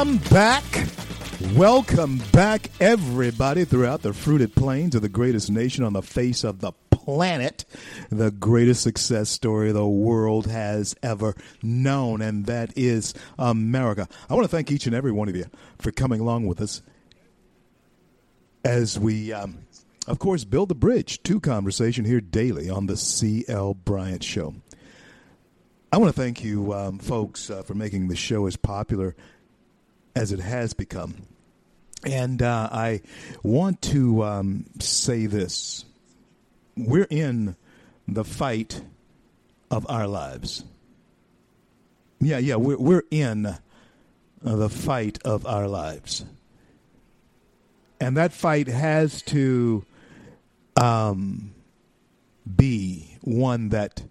Welcome back. Welcome back, everybody, throughout the fruited plains of the greatest nation on the face of the planet, the greatest success story the world has ever known, and that is America. I want to thank each and every one of you for coming along with us as we, um, of course, build the bridge to conversation here daily on the C.L. Bryant Show. I want to thank you, um, folks, uh, for making the show as popular as it has become. And uh, I want to um, say this we're in the fight of our lives. Yeah, yeah, we're, we're in the fight of our lives. And that fight has to um, be one that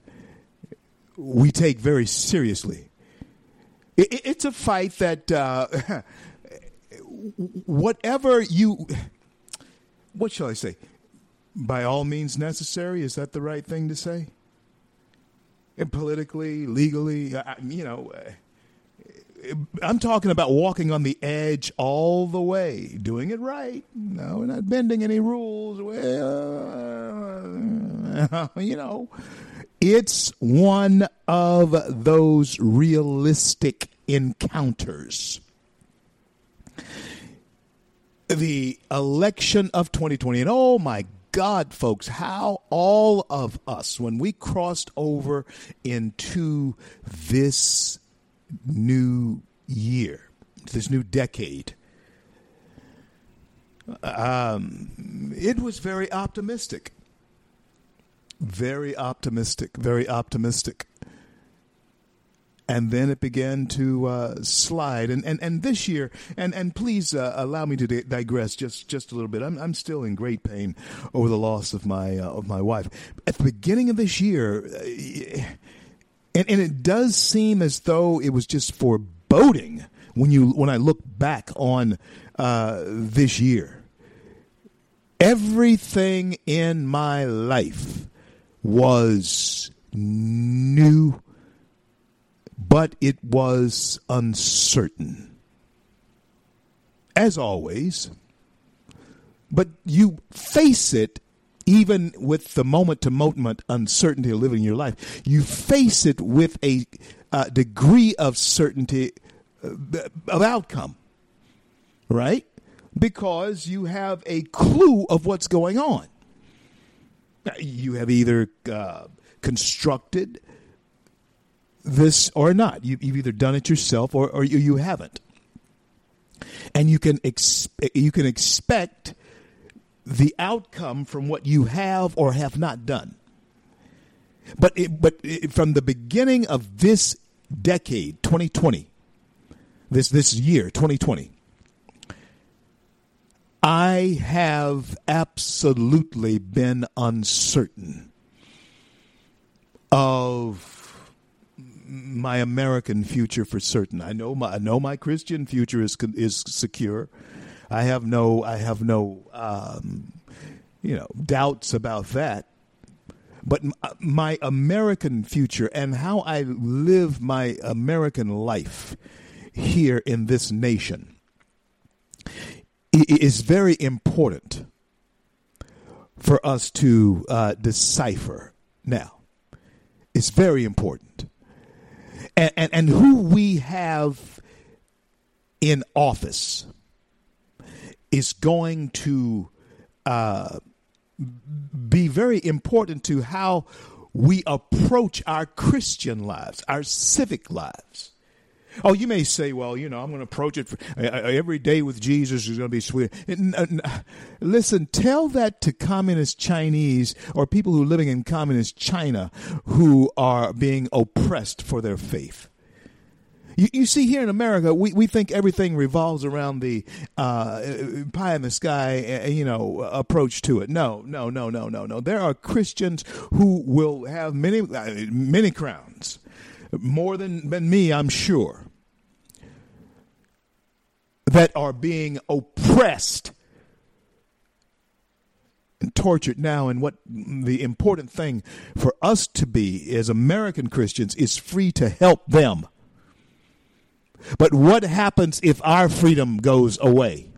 we take very seriously. It, it's a fight that uh, whatever you, what shall I say? By all means necessary. Is that the right thing to say? And politically, legally, you know. I'm talking about walking on the edge all the way, doing it right. No, we're not bending any rules. Well, you know, it's one of those realistic encounters. The election of 2020, and oh my God, folks, how all of us, when we crossed over into this new year, this new decade, um, it was very optimistic very optimistic, very optimistic. And then it began to uh, slide. And, and, and this year, and, and please uh, allow me to digress just, just a little bit. I'm, I'm still in great pain over the loss of my, uh, of my wife. At the beginning of this year, uh, and, and it does seem as though it was just foreboding when, you, when I look back on uh, this year. Everything in my life was new, but it was uncertain. As always, but you face it even with the moment to moment uncertainty of living your life. You face it with a uh, degree of certainty uh, of outcome, right? Because you have a clue of what's going on. You have either uh, constructed this or not. You, have either done it yourself or, or you, you haven't. And you can expe- you can expect the outcome from what you have or have not done. But it, but it, from the beginning of this decade, 2020, this this year, 2020, I have absolutely been uncertain of my American future for certain. I know my I know my Christian future is is secure. I have no I have no um, you know doubts about that. But my American future and how I live my American life here in this nation it is very important for us to uh, decipher now. It's very important. And, and, and who we have in office is going to uh, be very important to how we approach our Christian lives, our civic lives. Oh, you may say, well, you know, I'm going to approach it for, uh, every day with Jesus is going to be sweet. listen, tell that to communist Chinese or people who are living in communist China who are being oppressed for their faith. You, you see, here in America, we, we think everything revolves around the uh, pie in the sky, you know, approach to it. No, no, no, no, no, no. There are Christians who will have many, uh, many crowns, more than, than me, I'm sure, that are being oppressed and tortured now. And what the important thing for us to be as American Christians is free to help them. But what happens if our freedom goes away?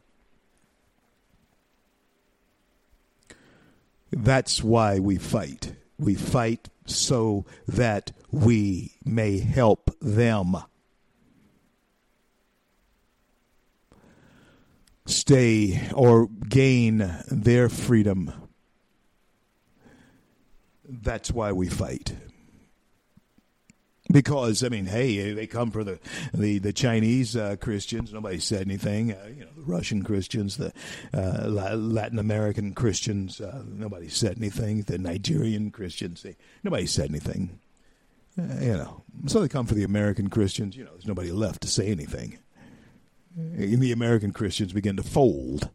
That's why we fight. We fight so that we may help them. Stay or gain their freedom. That's why we fight because I mean, hey, they come for the the the Chinese uh, Christians. Nobody said anything. Uh, you know, the Russian Christians, the uh, Latin American Christians. Uh, nobody said anything. The Nigerian Christians. They, nobody said anything. Uh, you know, so they come for the American Christians. You know, there's nobody left to say anything. And the American Christians begin to fold.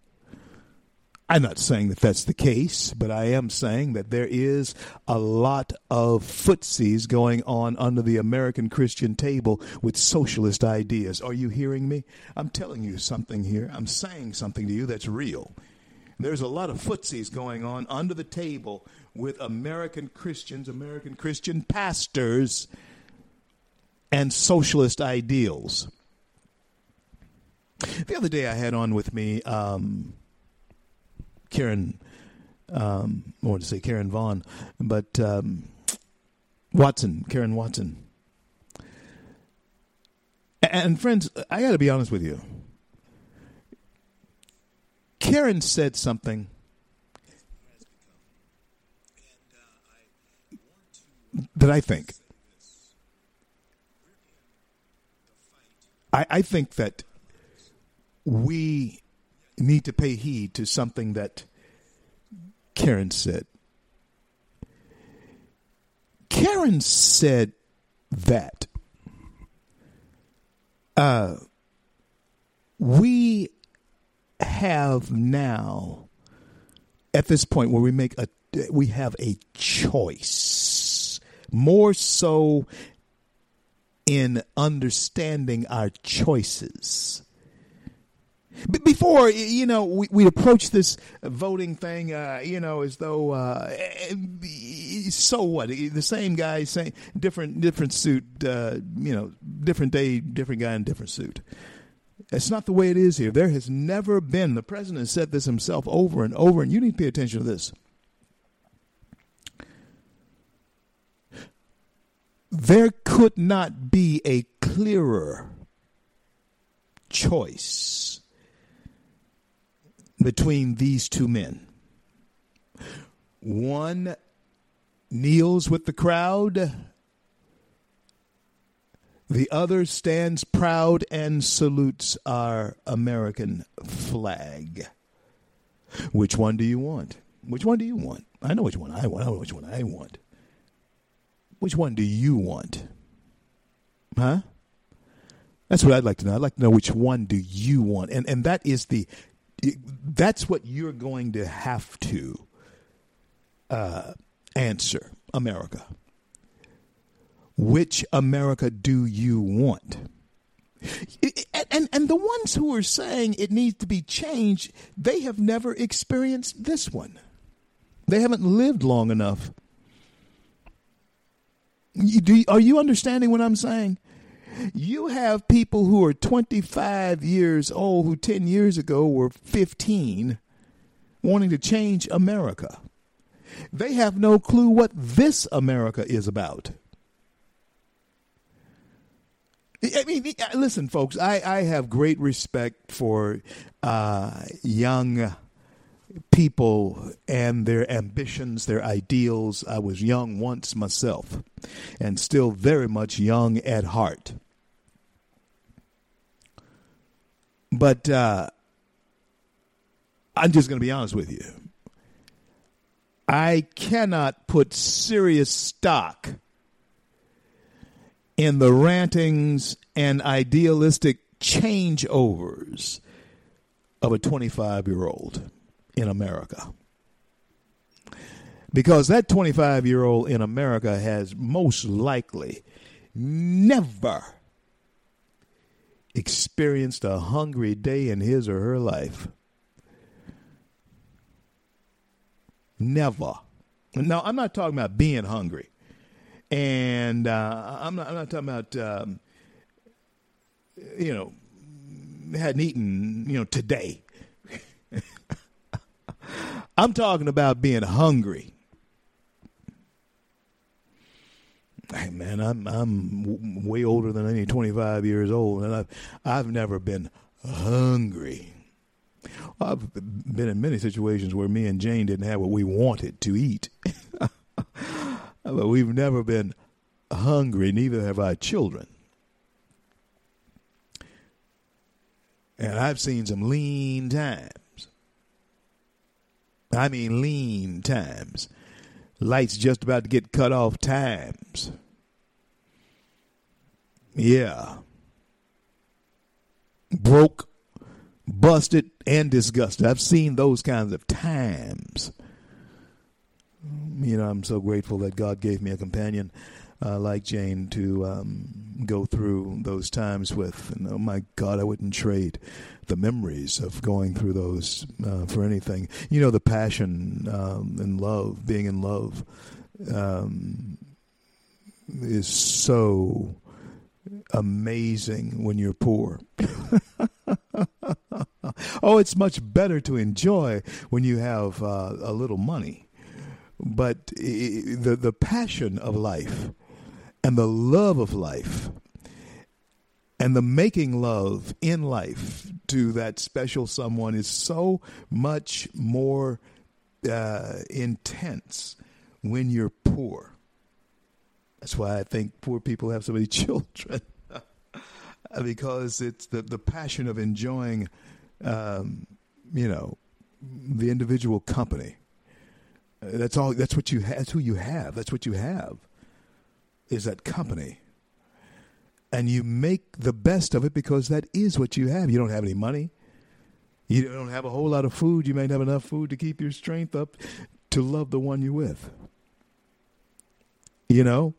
I'm not saying that that's the case, but I am saying that there is a lot of footsies going on under the American Christian table with socialist ideas. Are you hearing me? I'm telling you something here. I'm saying something to you that's real. There's a lot of footsies going on under the table with American Christians, American Christian pastors, and socialist ideals. The other day I had on with me. Um, Karen, um, I want to say Karen Vaughn, but um, Watson, Karen Watson. And friends, I got to be honest with you. Karen said something that I think. I, I think that we need to pay heed to something that Karen said. Karen said that uh, we have now, at this point where we make a, we have a choice, more so in understanding our choices. Before you know we, we approach this voting thing uh, you know as though uh, so what? The same guy same different different suit uh, you know different day different guy in different suit that's not the way it is here there has never been the president said this himself over and over and you need to pay attention to this there could not be a clearer choice between these two men. One kneels with the crowd, the other stands proud and salutes our American flag. Which one do you want? Which one do you want? I know which one I want. I know which one I want. Which one do you want? Huh? That's what I'd like to know. I'd like to know which one do you want, and and that is the that's what you're going to have to uh, answer, America. Which America do you want? And, and the ones who are saying it needs to be changed, they have never experienced this one. They haven't lived long enough. You, do, are you understanding what I'm saying? You have people who are 25 years old who 10 years ago were 15 wanting to change America. They have no clue what this America is about. I mean, listen, folks, I, I have great respect for uh, young people and their ambitions, their ideals. I was young once myself and still very much young at heart. But uh, I'm just going to be honest with you. I cannot put serious stock in the rantings and idealistic changeovers of a 25 year old in America. Because that 25 year old in America has most likely never experienced a hungry day in his or her life. Never. Now, I'm not talking about being hungry. And uh, I'm, not, I'm not talking about, um, you know, hadn't eaten, you know, today. I'm talking about being hungry. Hey man, I'm I'm way older than any 25 years old, and I've I've never been hungry. I've been in many situations where me and Jane didn't have what we wanted to eat, but we've never been hungry. Neither have our children. And I've seen some lean times. I mean, lean times. Lights just about to get cut off times. Yeah. Broke, busted, and disgusted. I've seen those kinds of times. You know, I'm so grateful that God gave me a companion uh, like Jane to um, go through those times with. And oh my God, I wouldn't trade the memories of going through those uh, for anything. You know, the passion um, and love, being in love, um, is so amazing when you're poor. oh, it's much better to enjoy when you have uh, a little money. But the the passion of life and the love of life and the making love in life to that special someone is so much more uh, intense when you're poor. That's why I think poor people have so many children because it's the the passion of enjoying, um, you know, the individual company. That's all. That's what you. Ha- that's who you have. That's what you have is that company. And you make the best of it because that is what you have. You don't have any money. You don't have a whole lot of food. You may not have enough food to keep your strength up to love the one you're with. You know,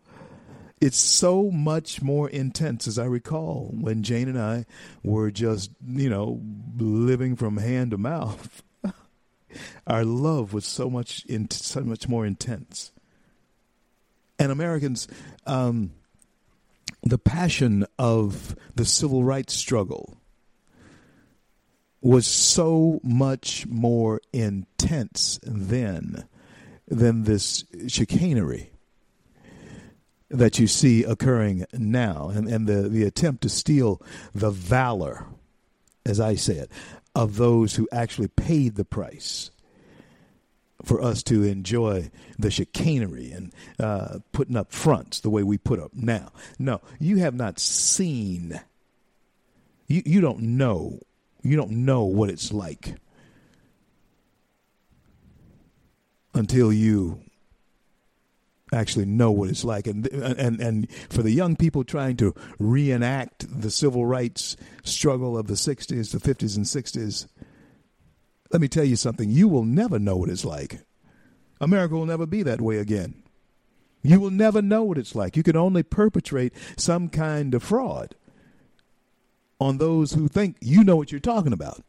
it's so much more intense as I recall when Jane and I were just, you know, living from hand to mouth. Our love was so much in, so much more intense. And Americans, um, the passion of the civil rights struggle was so much more intense then than this chicanery that you see occurring now and, and the, the attempt to steal the valor, as I say it, of those who actually paid the price for us to enjoy the chicanery and uh, putting up fronts the way we put up now. No, you have not seen. You you don't know. You don't know what it's like until you actually know what it's like and and and for the young people trying to reenact the civil rights struggle of the 60s the 50s and 60s let me tell you something. You will never know what it's like. America will never be that way again. You will never know what it's like. You can only perpetrate some kind of fraud on those who think you know what you're talking about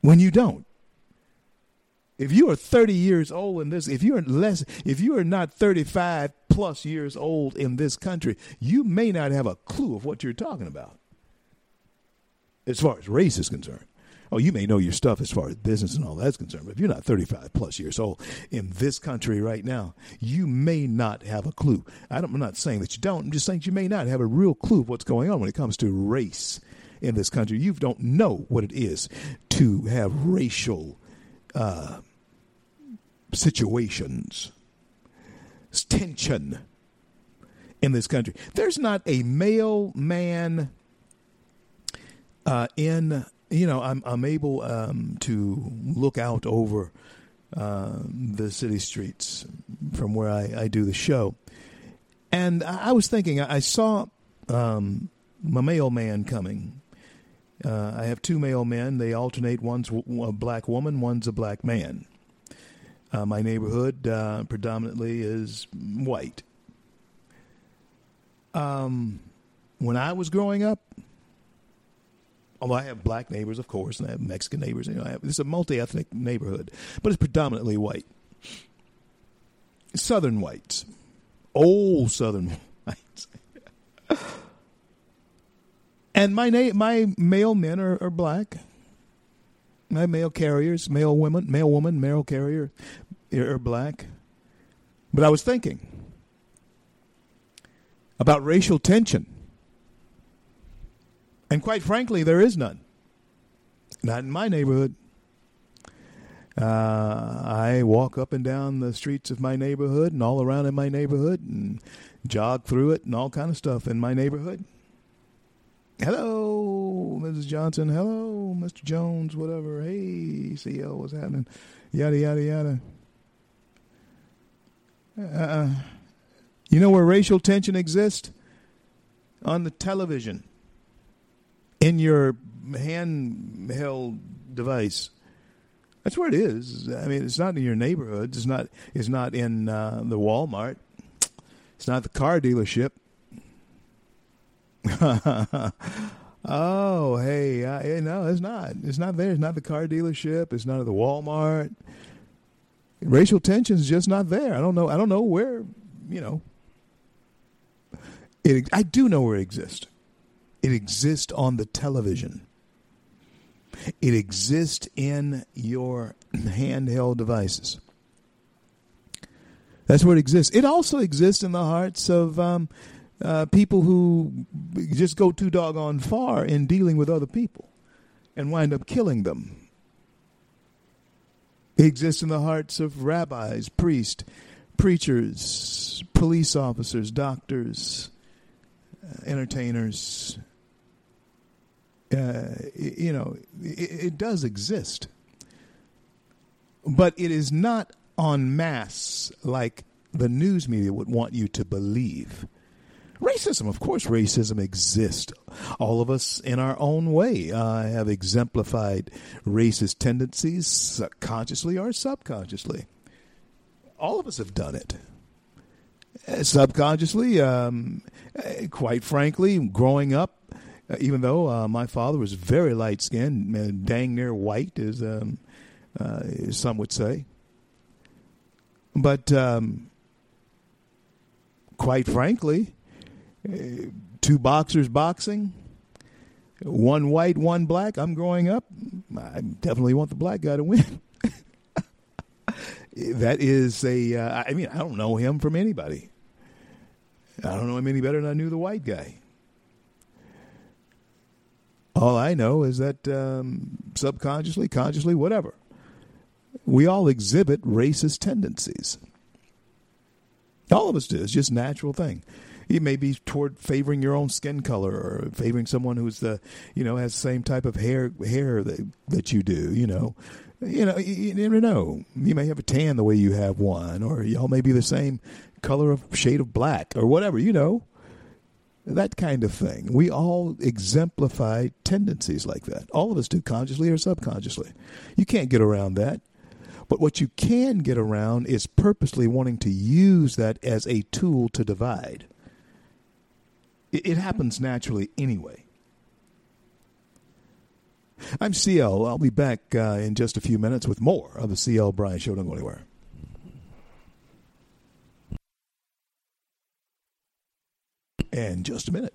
when you don't. If you are 30 years old in this, if you're less, if you are not 35 plus years old in this country, you may not have a clue of what you're talking about as far as race is concerned oh, you may know your stuff as far as business and all that's concerned, but if you're not 35 plus years old in this country right now, you may not have a clue. I'm not saying that you don't. I'm just saying you may not have a real clue of what's going on when it comes to race in this country. You don't know what it is to have racial uh, situations, tension in this country. There's not a mail man uh, in you know I'm I'm able um, to look out over uh, the city streets from where I, I, do the show, and I, was thinking I, saw um, my mailman coming. Uh, I have two mail men. They alternate. One's a black woman. One's a black man. Uh, my neighborhood uh, predominantly is white. Um, when I was growing up, although I have black neighbors, of course, and I have Mexican neighbors, you know, have, it's a multi-ethnic neighborhood, but it's predominantly white. Southern whites, old Southern whites, and my na- my mail men are, are black. My mail carriers, mail women, mail woman, mail carrier, are black. But I was thinking about racial tension and quite frankly, there is none. Not in my neighborhood. Uh, I walk up and down the streets of my neighborhood and all around in my neighborhood and jog through it and all kind of stuff in my neighborhood. Hello, Mrs. Johnson. Hello, Mr. Jones. Whatever. Hey, CL, what's happening? Yada yada yada. Uh, you know where racial tension exists? On the television in your handheld device. That's where it is. I mean, it's not in your neighborhood. It's not. It's not in uh, the Walmart. It's not the car dealership. oh, hey, uh, no, it's not. It's not there. It's not the car dealership. It's not at the Walmart. Racial tension is just not there. I don't know. I don't know where. You know. It. I do know where it exists. It exists on the television. It exists in your handheld devices. That's where it exists. It also exists in the hearts of um, uh, people who just go too doggone far in dealing with other people and wind up killing them. It exists in the hearts of rabbis, priests, preachers, police officers, doctors, uh, entertainers, uh, you know, it, it does exist. But it is not en masse like the news media would want you to believe. Racism, of course, racism exists. All of us, in our own way, uh, have exemplified racist tendencies, consciously or subconsciously. All of us have done it. Uh, subconsciously, um, uh, quite frankly, growing up, uh, even though uh, my father was very light skinned, dang near white, as um, uh, some would say. But um, quite frankly, two boxers boxing, one white, one black. I'm growing up. I definitely want the black guy to win. that is a. Uh, I mean, I don't know him from anybody. I don't know him any better than I knew the white guy. All I know is that um, subconsciously, consciously, whatever, we all exhibit racist tendencies. All of us do. It's just natural thing. It may be toward favoring your own skin color or favoring someone who's the, you know, has the same type of hair hair that that you do. You know, you know, you, you never know. You may have a tan the way you have one, or y'all may be the same color of shade of black or whatever. You know, that kind of thing. We all exemplify tendencies like that. All of us do, consciously or subconsciously. You can't get around that. But what you can get around is purposely wanting to use that as a tool to divide. It, it happens naturally anyway. I'm CL. I'll be back uh, in just a few minutes with more of the CL Bryant Show. Don't go anywhere. And just a minute.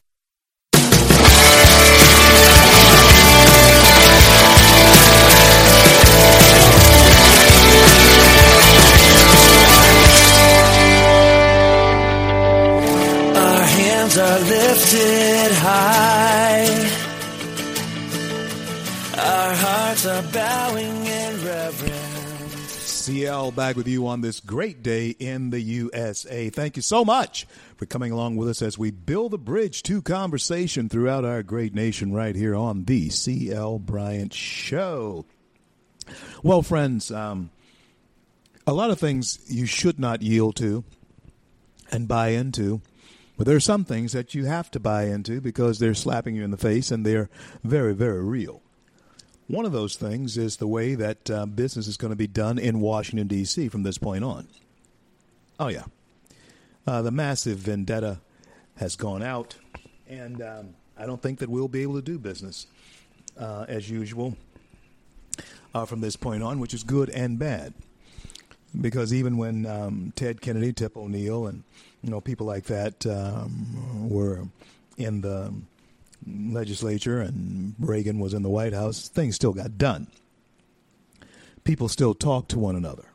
CL back with you on this great day in the USA. Thank you so much for coming along with us as we build a bridge to conversation throughout our great nation right here on the CL Bryant Show. Well, friends, um, a lot of things you should not yield to and buy into. But there are some things that you have to buy into because they're slapping you in the face and they're very, very real. One of those things is the way that uh, business is going to be done in Washington, D.C. from this point on. Oh, yeah. Uh, the massive vendetta has gone out, and um, I don't think that we'll be able to do business uh, as usual uh, from this point on, which is good and bad. Because even when um, Ted Kennedy, Tip O'Neill, and you know people like that um, were in the legislature and Reagan was in the White House, things still got done. People still talked to one another.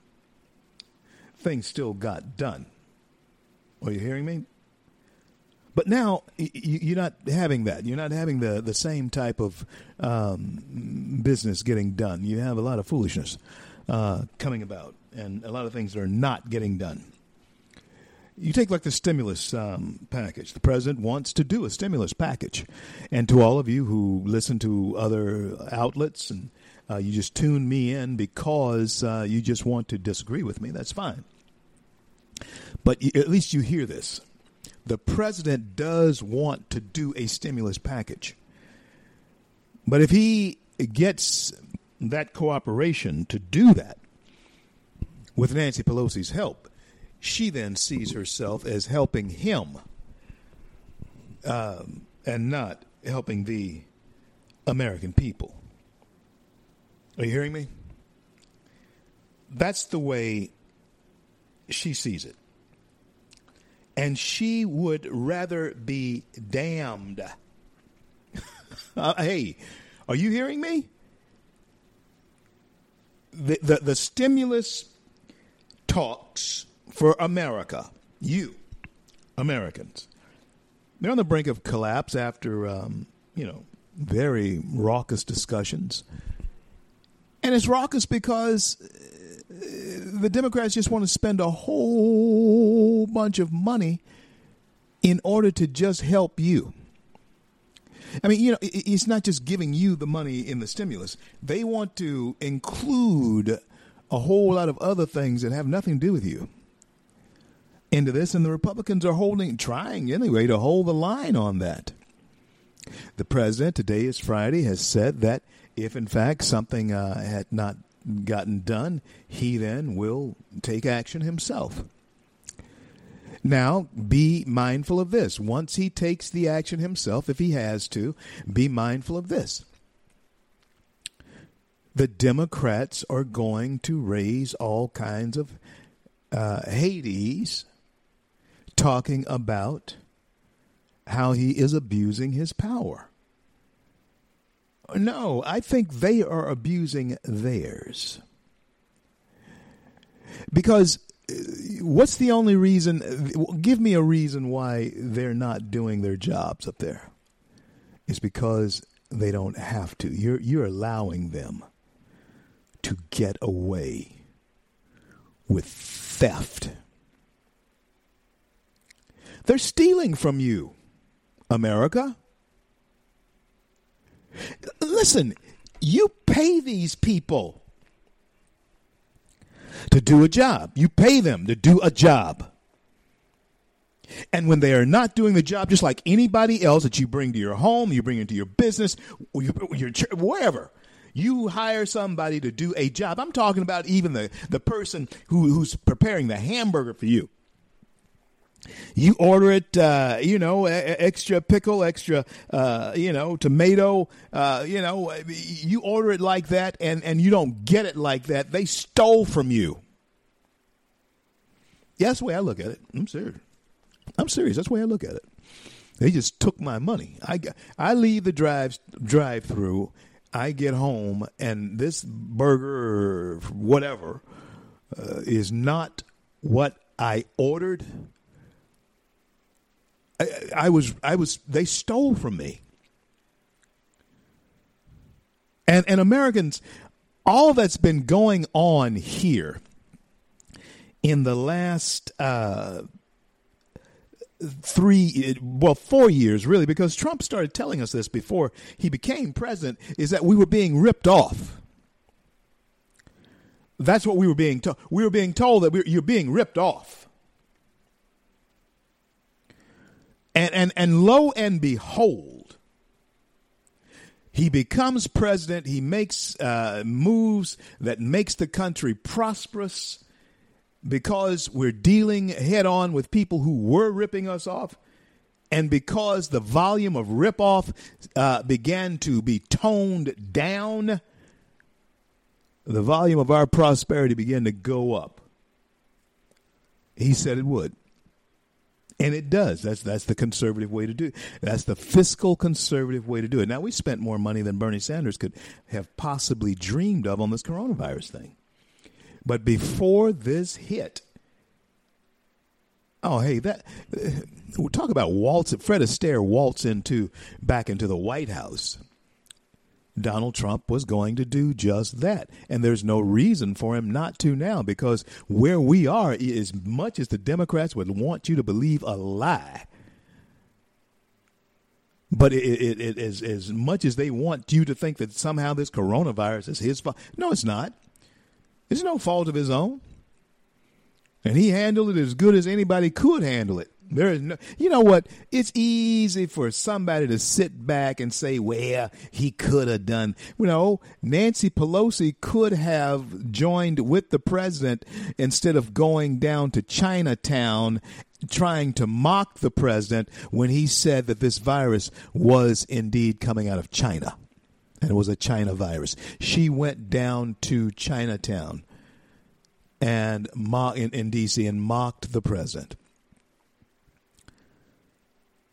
Things still got done. Are you hearing me? But now you're not having that. You're not having the, the same type of um, business getting done. You have a lot of foolishness uh, coming about, and a lot of things that are not getting done. You take like the stimulus um, package. The president wants to do a stimulus package, and to all of you who listen to other outlets and uh, you just tune me in because uh, you just want to disagree with me. That's fine, but at least you hear this. The president does want to do a stimulus package, but if he gets that cooperation to do that with Nancy Pelosi's help she then sees herself as helping him um, and not helping the American people. Are you hearing me? That's the way she sees it. And she would rather be damned. uh, hey, are you hearing me? The, the, the stimulus talks for America, you, Americans. They're on the brink of collapse after, um, you know, very raucous discussions. And it's raucous because uh, the Democrats just want to spend a whole bunch of money in order to just help you. I mean, you know, it's not just giving you the money in the stimulus. They want to include a whole lot of other things that have nothing to do with you into this, and the Republicans are holding, trying anyway, to hold the line on that. The president, today is Friday, has said that if in fact something uh, had not gotten done, he then will take action himself. Now, be mindful of this. Once he takes the action himself, if he has to, be mindful of this. The Democrats are going to raise all kinds of uh, Hades talking about how he is abusing his power. No, I think they are abusing theirs. Because uh, what's the only reason? Give me a reason why they're not doing their jobs up there. It's because they don't have to. You're you're allowing them to get away with theft. They're stealing from you, America. Listen, you pay these people to do a job. You pay them to do a job. And when they are not doing the job, just like anybody else that you bring to your home, you bring into your business, your, wherever, you hire somebody to do a job. I'm talking about even the, the person who, who's preparing the hamburger for you. You order it, uh, you know, extra pickle, extra, uh, you know, tomato, uh, you know, you order it like that and, and you don't get it like that. They stole from you. Yeah, that's the way I look at it. I'm serious. I'm serious. That's the way I look at it. They just took my money. I, I leave the drive drive through. I get home and this burger or whatever uh, is not what I ordered I, I was I was they stole from me. And and Americans, all that's been going on here in the last uh, three, well, four years really, because Trump started telling us this before he became president, is that we were being ripped off. That's what we were being told. We were being told that we you're being ripped off. And, and, and lo and behold, he becomes president. He makes uh, moves that makes the country prosperous because we're dealing head on with people who were ripping us off. And because the volume of ripoff uh, began to be toned down, the volume of our prosperity began to go up. He said it would. And it does. That's that's the conservative way to do it. That's the fiscal conservative way to do it. Now we spent more money than Bernie Sanders could have possibly dreamed of on this coronavirus thing. But before this hit, oh hey, that uh, we'll talk about waltz. Fred Astaire waltz into back into the White House. Donald Trump was going to do just that. And there's no reason for him not to now because where we are, as much as the Democrats would want you to believe a lie, but it, it, it, as, as much as they want you to think that somehow this coronavirus is his fault, no, it's not. It's no fault of his own. And he handled it as good as anybody could handle it. There is no, you know what? It's easy for somebody to sit back and say, well, he could have done. You know, Nancy Pelosi could have joined with the president instead of going down to Chinatown trying to mock the president when he said that this virus was indeed coming out of China and it was a China virus. She went down to Chinatown and in, in D.C. and mocked the president.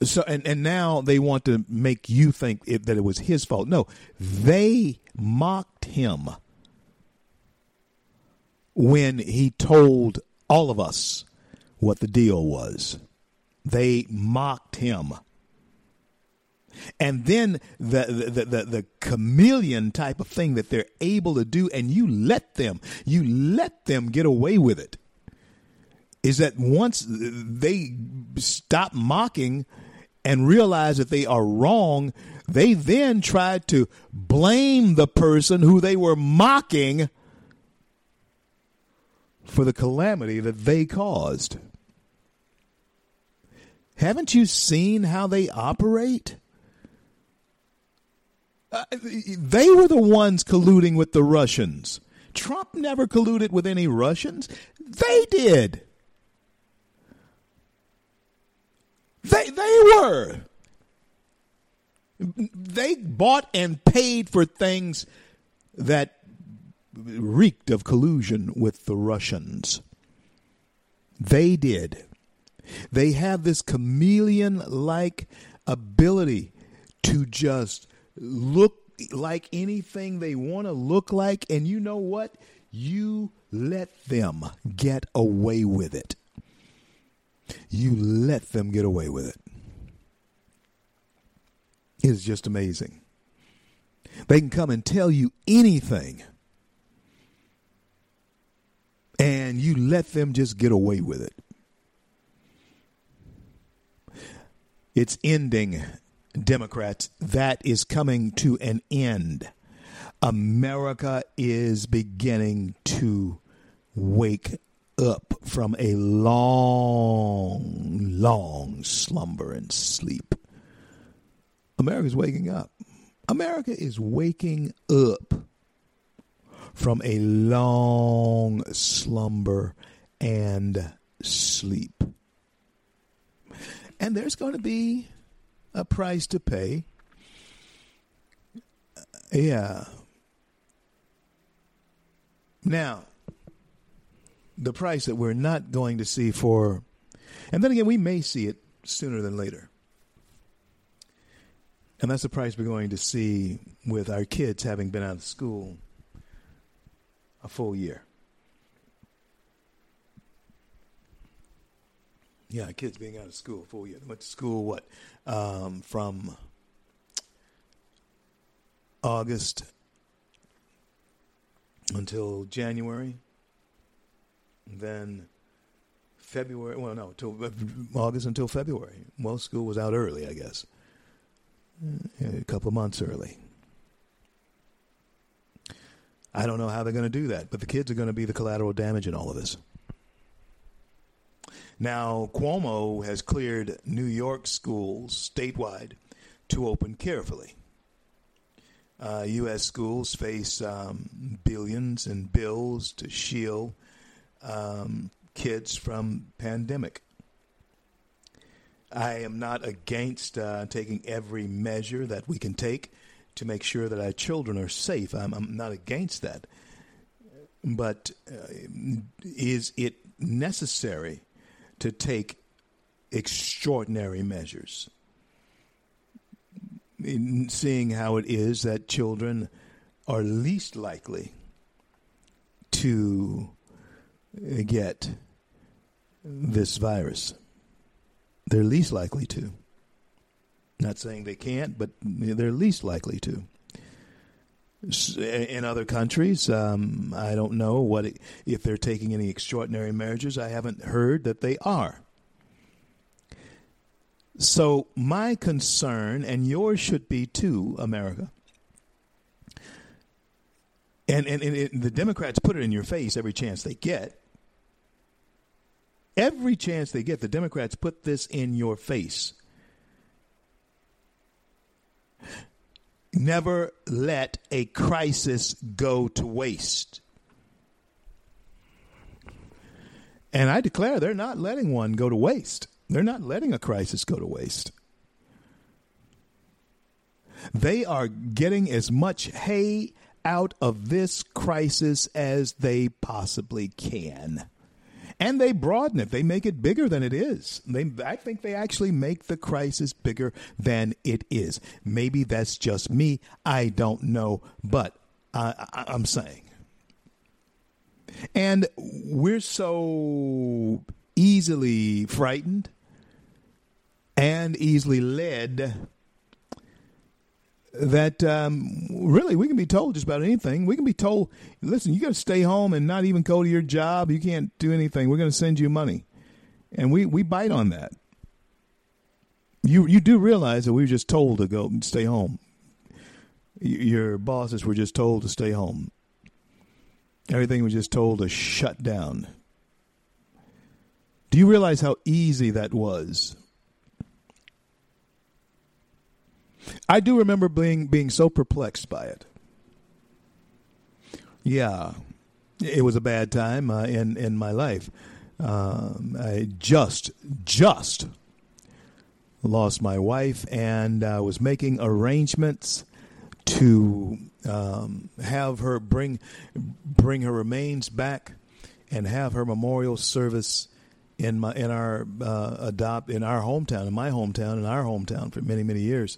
So and and now they want to make you think it, that it was his fault. No, they mocked him when he told all of us what the deal was. They mocked him. And then the, the, the, the, chameleon type of thing that they're able to do, and you let them, you let them get away with it, is that once they stop mocking and realize that they are wrong, they then try to blame the person who they were mocking for the calamity that they caused. Haven't you seen how they operate? Uh, they were the ones colluding with the Russians. Trump never colluded with any Russians. They did. They they were. They bought and paid for things that reeked of collusion with the Russians. They did. They have this chameleon like ability to just look like anything they want to look like. And you know what? You let them get away with it. You let them get away with it. It's just amazing. They can come and tell you anything, and you let them just get away with it. It's ending, Democrats. That is coming to an end. America is beginning to wake up from a long, long slumber and sleep. America's waking up. America is waking up. from a long slumber and sleep. And there's going to be a price to pay. Yeah. Now, the price that we're not going to see for, and then again, we may see it sooner than later. And that's the price we're going to see with our kids having been out of school a full year. Yeah, kids being out of school a full year. They went to school what? Um, from August until January. Then February, well, no, till August until February. Well, school was out early, I guess. A couple of months early. I don't know how they're going to do that, but the kids are going to be the collateral damage in all of this. Now, Cuomo has cleared New York schools statewide to open carefully. Uh, U.S. schools face um, billions in bills to shield um, kids from pandemic. I am not against uh, taking every measure that we can take to make sure that our children are safe. I'm, I'm not against that. But uh, is it necessary to take extraordinary measures? In seeing how it is that children are least likely to get this virus. They're least likely to. Not saying they can't, but they're least likely to. In other countries, um, I don't know what if they're taking any extraordinary measures. I haven't heard that they are. So my concern, and yours should be too, America. And, and, and it, the Democrats put it in your face every chance they get. Every chance they get, the Democrats put this in your face. Never let a crisis go to waste. And I declare they're not letting one go to waste. They're not letting a crisis go to waste. They are getting as much hay out of this crisis as they possibly can and they broaden it. They make it bigger than it is. They, I think they actually make the crisis bigger than it is. Maybe that's just me. I don't know, but I, I, I'm saying. And we're so easily frightened and easily led that um, really we can be told just about anything. We can be told, listen, you got to stay home and not even go to your job. You can't do anything. We're going to send you money, and we we bite on that. You you do realize that we were just told to go and stay home. Your bosses were just told to stay home. Everything was just told to shut down. Do you realize how easy that was? I do remember being being so perplexed by it. Yeah, it was a bad time uh, in in my life. Um, I just just lost my wife and uh, was making arrangements to um, have her bring bring her remains back and have her memorial service in my in our uh, adopt in our hometown in my hometown in our hometown for many many years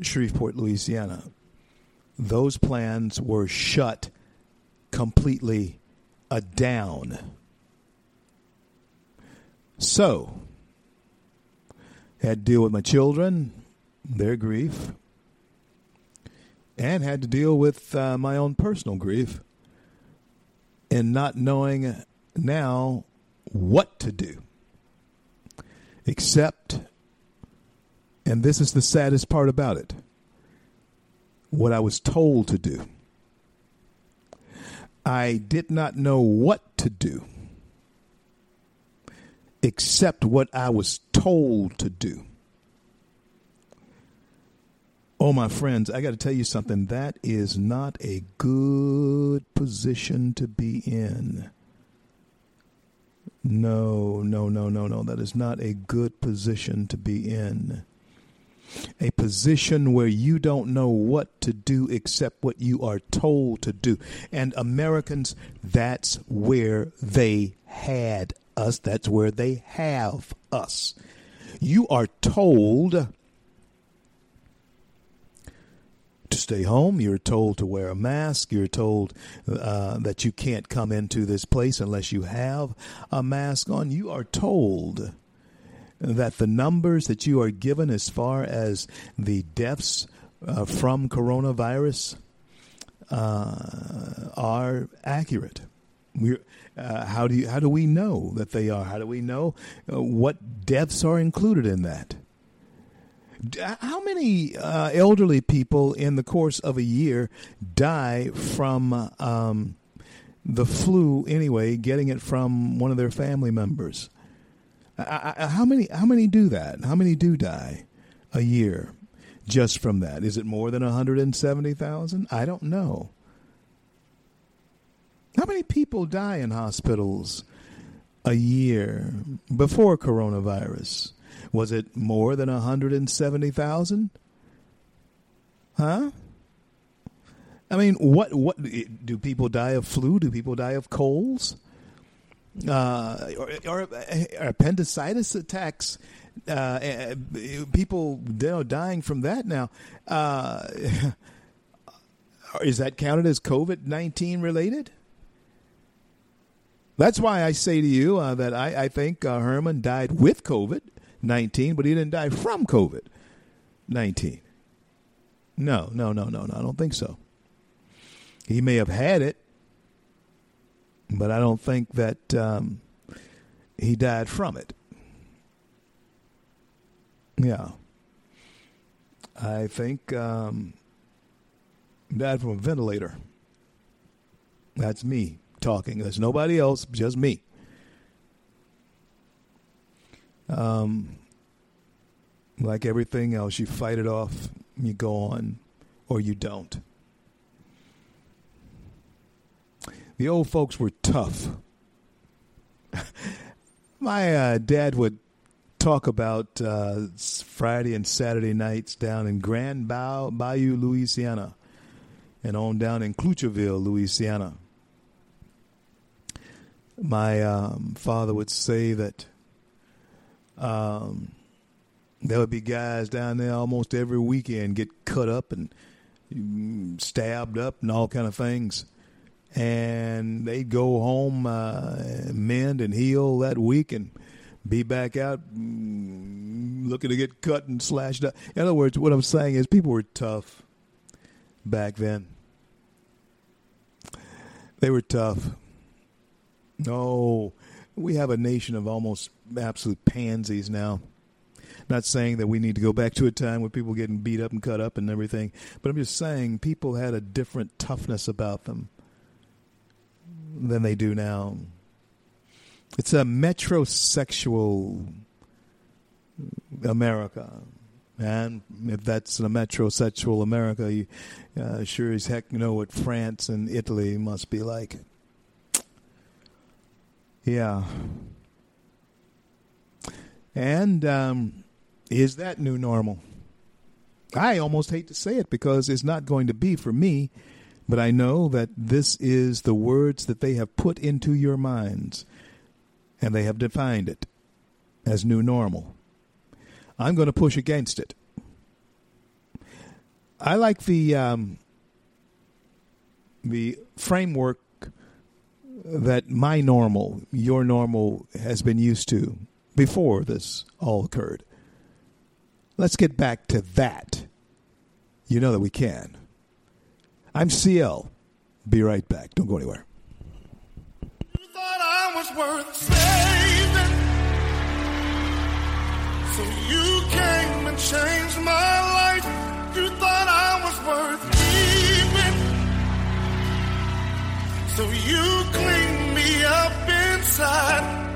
Shreveport, Louisiana. Those plans were shut completely uh, down. So, had to deal with my children, their grief, and had to deal with uh, my own personal grief and not knowing now what to do except and this is the saddest part about it what I was told to do. I did not know what to do except what I was told to do. Oh, my friends, I got to tell you something. That is not a good position to be in. No, no, no, no, no. That is not a good position to be in. A position where you don't know what to do except what you are told to do. And Americans, that's where they had us. That's where they have us. You are told to stay home. You're told to wear a mask. You're told uh, that you can't come into this place unless you have a mask on. You are told that the numbers that you are given as far as the deaths uh, from coronavirus uh, are accurate. we uh, how do you, how do we know that they are? How do we know uh, what deaths are included in that? How many uh, elderly people in the course of a year die from um, the flu anyway, getting it from one of their family members? I, I, how many? How many do that? How many do die a year just from that? Is it more than one hundred and seventy thousand? I don't know. How many people die in hospitals a year before coronavirus? Was it more than 170,000? Huh? I mean, what what do people die of flu? Do people die of colds? Uh, or, or, or appendicitis attacks? Uh, people you know, dying from that now. Uh, is that counted as COVID nineteen related? That's why I say to you uh, that I, I think uh, Herman died with COVID. 19, but he didn't die from COVID 19. No, no, no, no, no. I don't think so. He may have had it, but I don't think that um, he died from it. Yeah. I think um, died from a ventilator. That's me talking. There's nobody else, just me. Um, like everything else, you fight it off, you go on, or you don't. The old folks were tough. My uh, dad would talk about uh, Friday and Saturday nights down in Grand Bayou, Louisiana, and on down in Clucherville, Louisiana. My um, father would say that um, there would be guys down there almost every weekend get cut up and stabbed up and all kind of things. And they'd go home, uh, mend and heal that week and be back out mm, looking to get cut and slashed up. In other words, what I'm saying is people were tough back then. They were tough. No, we have a nation of almost absolute pansies now. Not saying that we need to go back to a time where people getting beat up and cut up and everything, but I'm just saying people had a different toughness about them than they do now. It's a metrosexual America. And if that's a metrosexual America, you uh, sure as heck know what France and Italy must be like. Yeah. And um, is that new normal? I almost hate to say it because it's not going to be for me, but I know that this is the words that they have put into your minds, and they have defined it as new normal. I'm going to push against it. I like the um, the framework that my normal, your normal, has been used to before this all occurred. Let's get back to that. You know that we can. I'm CL. Be right back. Don't go anywhere. You thought I was worth saving. So you came and changed my life. You thought I was worth keeping. So you cleaned me up inside.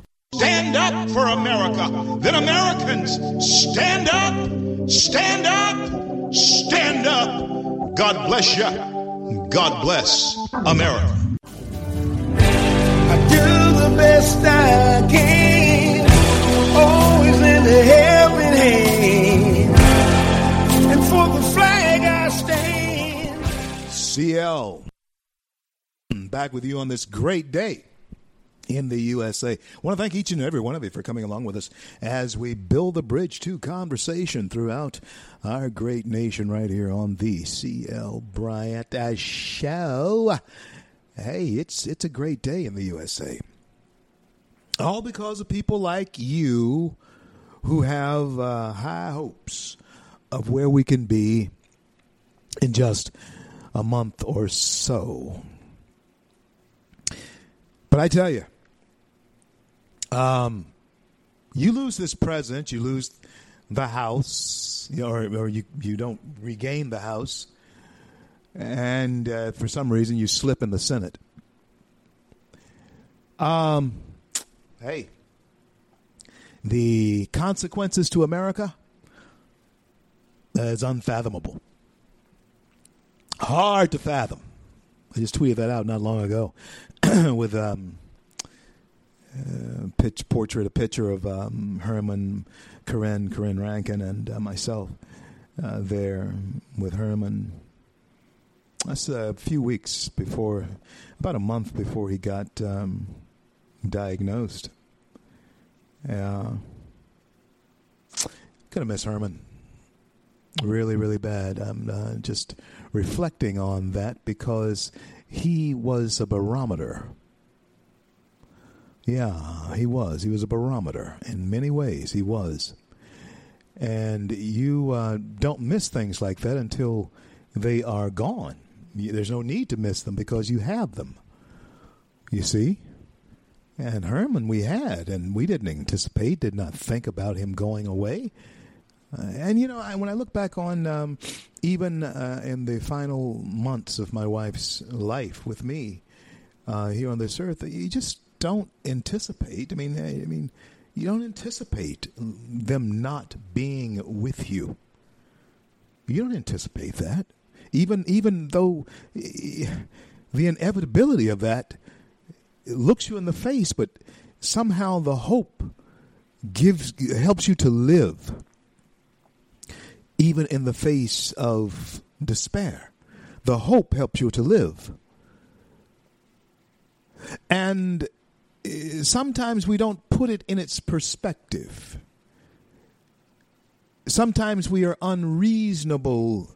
Stand up for America. Then Americans, stand up, stand up, stand up. God bless you. God bless America. I do the best I can, always in the helping hand. And for the flag I stand. CL. Back with you on this great day in the USA. I want to thank each and every one of you for coming along with us as we build the bridge to conversation throughout our great nation right here on the CL Bryant Show. Hey, it's it's a great day in the USA. All because of people like you who have uh, high hopes of where we can be in just a month or so. But I tell you, um, you lose this president, you lose the House, or, or you you don't regain the House, and uh, for some reason you slip in the Senate. Um, hey, the consequences to America is unfathomable, hard to fathom. I just tweeted that out not long ago with um, uh, pitch portrait, a picture of um, Herman, Corinne, Corinne Rankin, and uh, myself uh, there with Herman. That's a few weeks before, about a month before he got um, diagnosed. Yeah, gonna miss Herman. Really, really bad. I'm uh, just reflecting on that because he was a barometer. Yeah, he was. He was a barometer in many ways. He was. And you uh, don't miss things like that until they are gone. There's no need to miss them because you have them. You see? And Herman we had, and we didn't anticipate, did not think about him going away. Uh, and you know, I, when I look back on um, even uh, in the final months of my wife's life with me uh, here on this earth, you just don't anticipate. I mean, I mean, you don't anticipate them not being with you. You don't anticipate that, even even though the inevitability of that looks you in the face, but somehow the hope gives helps you to live even in the face of despair. The hope helps you to live. And Eh, sometimes we don't put it in its perspective. Sometimes we are unreasonable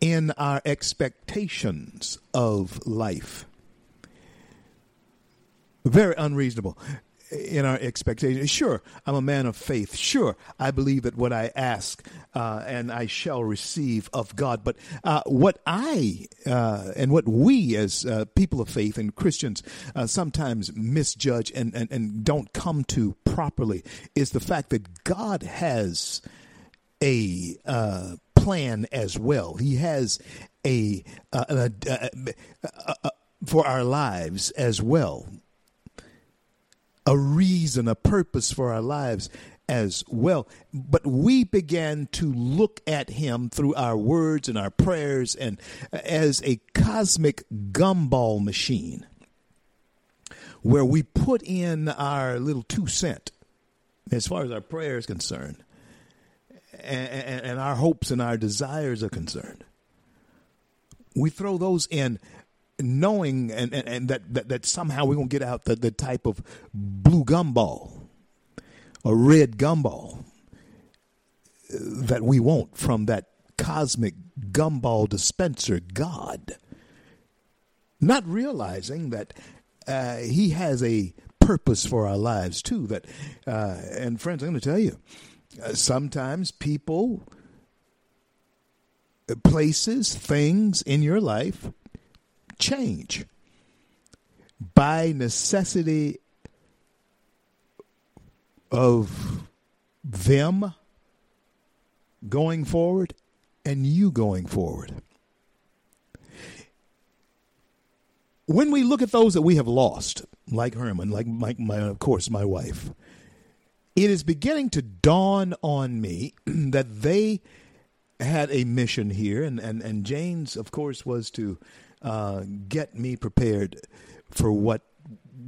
in our expectations of life. Very unreasonable in our expectations. Sure, I'm a man of faith. Sure, I believe that what I ask uh, and I shall receive of God. But uh, what I uh, and what we as uh, people of faith and Christians uh, sometimes misjudge and, and, and don't come to properly is the fact that God has a uh, plan as well. He has a, for our lives as well a reason, a purpose for our lives as well. But we began to look at him through our words and our prayers and as a cosmic gumball machine where we put in our little two cent as far as our prayer is concerned and, and, and our hopes and our desires are concerned. We throw those in knowing and, and, and that, that, that somehow we're going to get out the, the type of blue gumball or red gumball that we want from that cosmic gumball dispenser God. Not realizing that uh, he has a purpose for our lives too. That uh, and friends, I'm going to tell you, uh, sometimes people, uh, places, things in your life change by necessity of them going forward and you going forward. When we look at those that we have lost, like Herman, like my, my of course, my wife, it is beginning to dawn on me that they had a mission here, and, and, and Jane's, of course, was to uh, get me prepared for what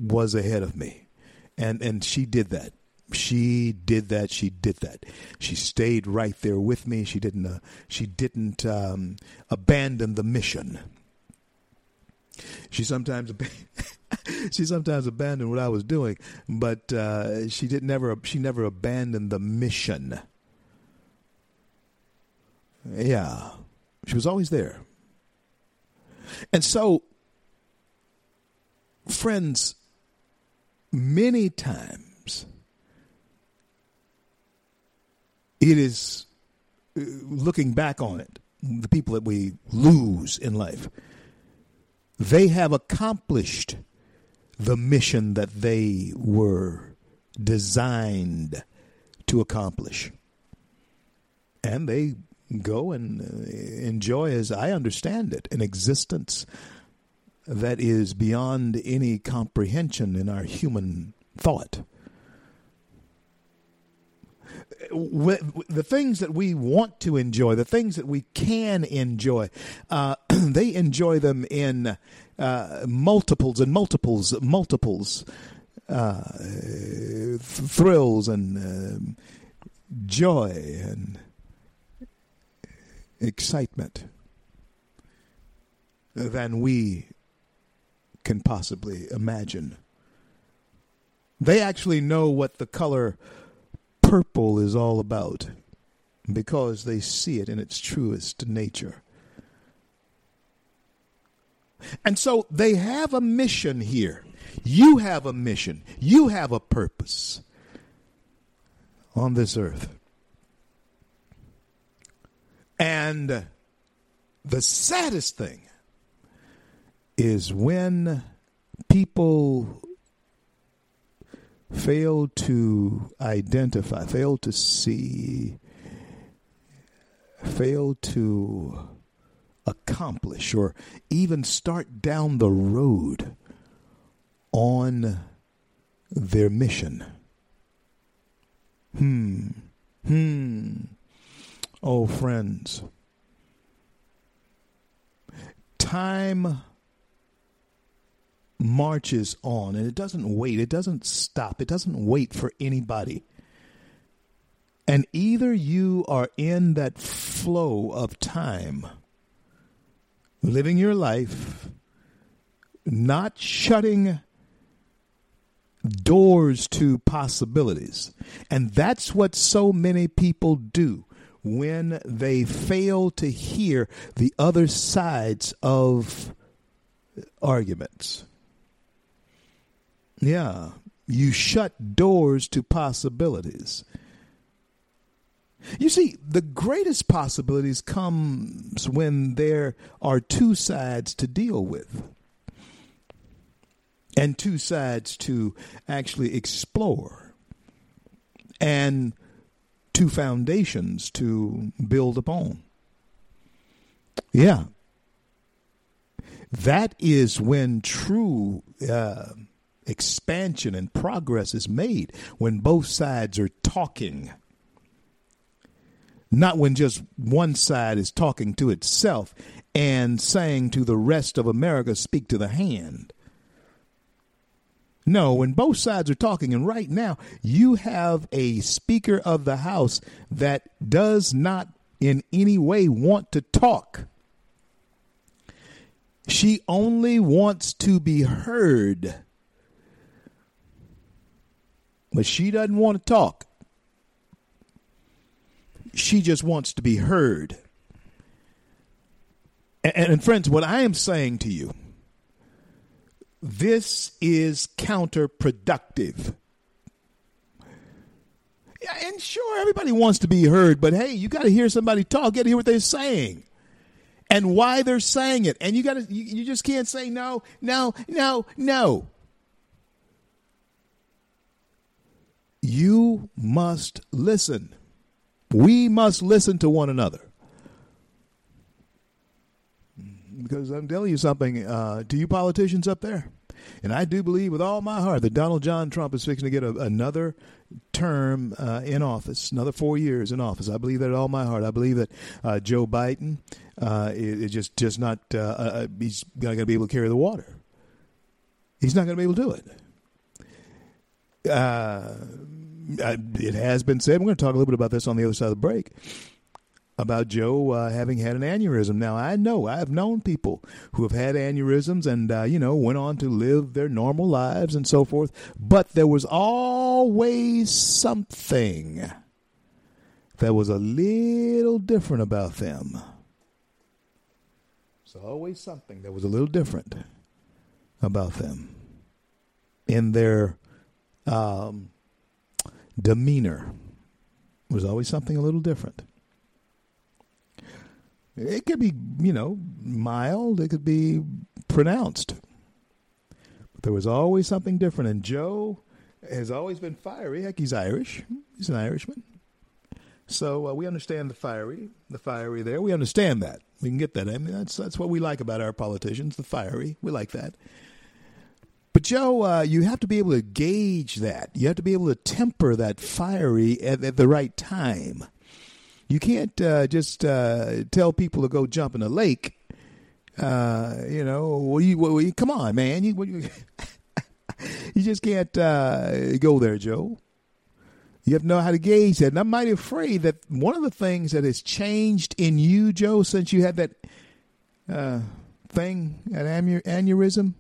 was ahead of me. And, and she did that. She did that. She did that. She stayed right there with me. She didn't. Uh, she didn't um, abandon the mission. She sometimes she sometimes abandoned what I was doing, but uh, she did never. She never abandoned the mission. Yeah, she was always there. And so, friends, many times it is uh, looking back on it, the people that we lose in life, they have accomplished the mission that they were designed to accomplish. And they go and uh, enjoy, as I understand it, an existence that is beyond any comprehension in our human thought. The things that we want to enjoy, the things that we can enjoy, uh, they enjoy them in uh, multiples and multiples, multiples, uh, thrills and um, joy and excitement than we can possibly imagine. They actually know what the color purple is all about because they see it in its truest nature. And so they have a mission here. You have a mission. You have a purpose on this earth. And the saddest thing is when people fail to identify, fail to see, fail to accomplish, or even start down the road on their mission. Hmm. Hmm. Oh, friends. Time marches on and it doesn't wait. It doesn't stop. It doesn't wait for anybody. And either you are in that flow of time, living your life, not shutting doors to possibilities. And that's what so many people do when they fail to hear the other sides of arguments. Yeah, you shut doors to possibilities. You see, the greatest possibilities comes when there are two sides to deal with and two sides to actually explore and two foundations to build upon. Yeah. That is when true uh, expansion and progress is made, when both sides are talking. Not when just one side is talking to itself and saying to the rest of America, speak to the hand. No, when both sides are talking, and right now you have a Speaker of the House that does not in any way want to talk. She only wants to be heard. But she doesn't want to talk. She just wants to be heard. And, and, friends, what I am saying to you this is counterproductive. Yeah, and sure, everybody wants to be heard, but hey, you got to hear somebody talk. You got to hear what they're saying and why they're saying it. And you got to, you, you just can't say no, no, no, no. You must listen. We must listen to one another. Because I'm telling you something, uh, to you politicians up there, and I do believe with all my heart that Donald John Trump is fixing to get a, another term uh, in office, another four years in office. I believe that with all my heart. I believe that uh, Joe Biden uh, is, just just not. Uh, uh, he's not going to be able to carry the water. He's not going to be able to do it. Uh, it has been said. We're going to talk a little bit about this on the other side of the break about Joe uh, having had an aneurysm. Now, I know I've known people who have had aneurysms and, uh, you know, went on to live their normal lives and so forth, but there was always something that was a little different about them. There's always something that was a little different about them in their um, demeanor. was always something a little different. It could be, you know, mild. It could be pronounced. But there was always something different. And Joe has always been fiery. Heck, he's Irish. He's an Irishman. So uh, we understand the fiery, the fiery there. We understand that. We can get that. I mean, that's that's what we like about our politicians, the fiery. We like that. But Joe, uh, you have to be able to gauge that. You have to be able to temper that fiery at, at the right time. You can't uh, just uh, tell people to go jump in a lake. Uh, you know, what you, what, you, come on, man. You, you, you, just can't uh, go there, Joe. You have to know how to gauge that. And I'm mighty afraid that one of the things that has changed in you, Joe, since you had that uh, thing, that aneurysm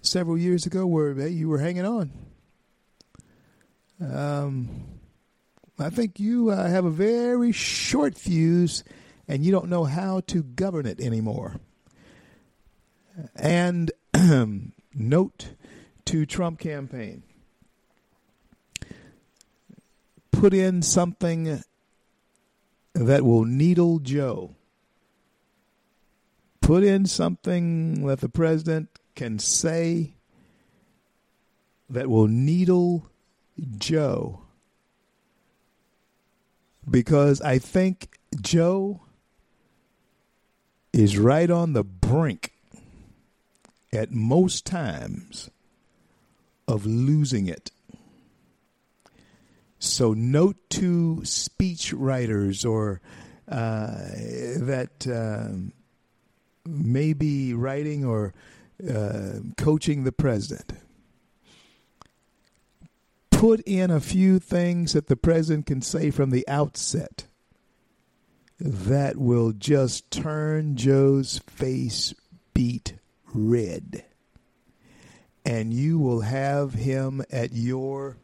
several years ago, where hey, you were hanging on. Um, I think you uh, have a very short fuse and you don't know how to govern it anymore. And note to Trump campaign put in something that will needle Joe. Put in something that the president can say that will needle Joe because I think Joe is right on the brink at most times of losing it. So, note to speech writers or uh, that uh, may be writing or uh, coaching the president put in a few things that the president can say from the outset that will just turn Joe's face beat red. And you will have him at your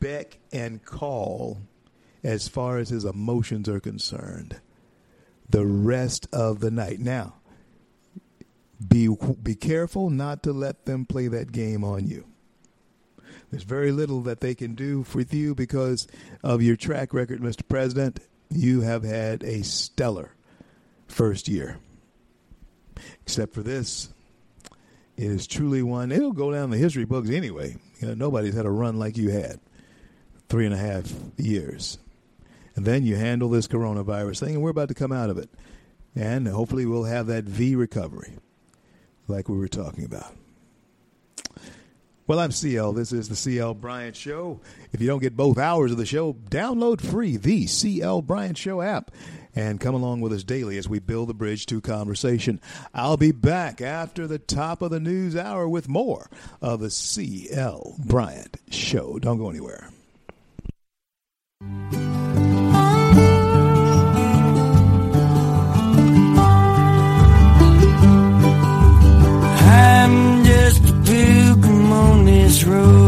beck and call as far as his emotions are concerned the rest of the night. Now, be be careful not to let them play that game on you. There's very little that they can do with you because of your track record, Mr. President. You have had a stellar first year. Except for this, it is truly one. It'll go down the history books anyway. You know, nobody's had a run like you had. Three and a half years. And then you handle this coronavirus thing, and we're about to come out of it. And hopefully we'll have that V recovery like we were talking about. Well, I'm CL. This is the CL Bryant Show. If you don't get both hours of the show, download free the CL Bryant Show app and come along with us daily as we build the bridge to conversation. I'll be back after the top of the news hour with more of the CL Bryant Show. Don't go anywhere. This road,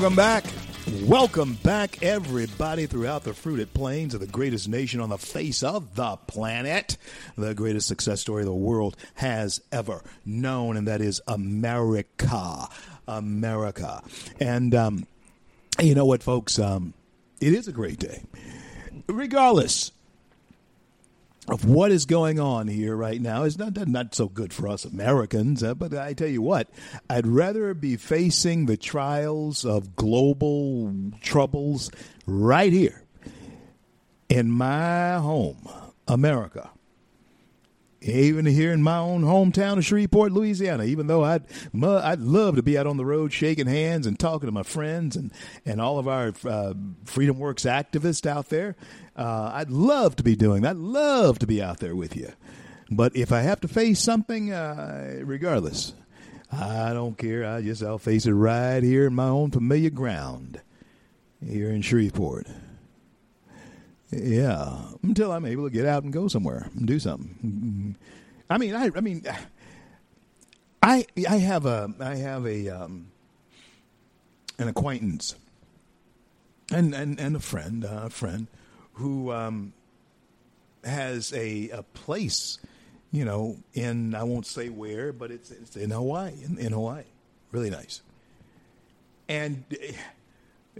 Welcome back. Welcome back, everybody, throughout the fruited plains of the greatest nation on the face of the planet, the greatest success story the world has ever known, and that is America. America. And um, you know what, folks? Um, it is a great day. Regardless of what is going on here right now is not not so good for us Americans. Uh, but I tell you what, I'd rather be facing the trials of global troubles right here in my home, America. Even here in my own hometown of Shreveport, Louisiana, even though I'd I'd love to be out on the road shaking hands and talking to my friends and, and all of our uh, Freedom Works activists out there, uh, I'd love to be doing that. I'd love to be out there with you. But if I have to face something, uh, regardless, I don't care. I just I'll face it right here in my own familiar ground here in Shreveport. Yeah, until I'm able to get out and go somewhere and do something. I mean, I, I mean, I, I have a, I have a, um, an acquaintance, and and and a friend, uh, a friend who um, has a a place, you know, in I won't say where, but it's it's in Hawaii, in, in Hawaii, really nice. And eh,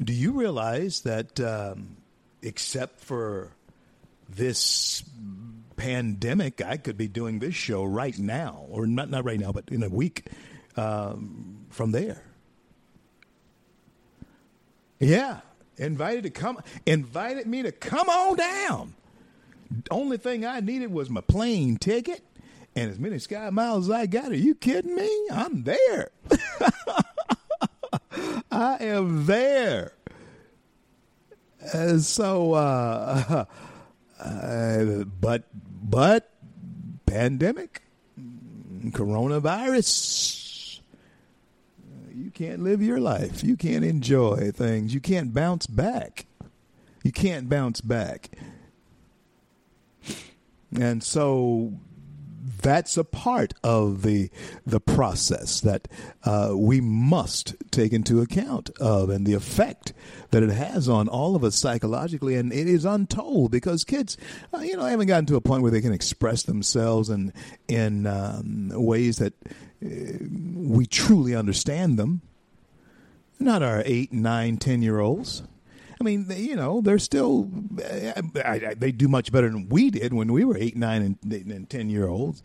do you realize that? Um, except for this pandemic, I could be doing this show right now, or not not right now, but in a week um, from there. Yeah, invited to come, invited me to come on down. Only thing I needed was my plane ticket and as many sky miles as I got. Are you kidding me? I'm there. I am there. Uh, so, uh, uh, but, but, pandemic, coronavirus, you can't live your life. You can't enjoy things. You can't bounce back. You can't bounce back. And so that's a part of the the process that uh, we must take into account of and the effect that it has on all of us psychologically. And it is untold because kids uh, you know haven't gotten to a point where they can express themselves in in um, ways that uh, we truly understand them. Not our eight nine ten year olds I mean, they, you know, they're still I, I, they do much better than we did when we were eight, nine, and, and ten year olds.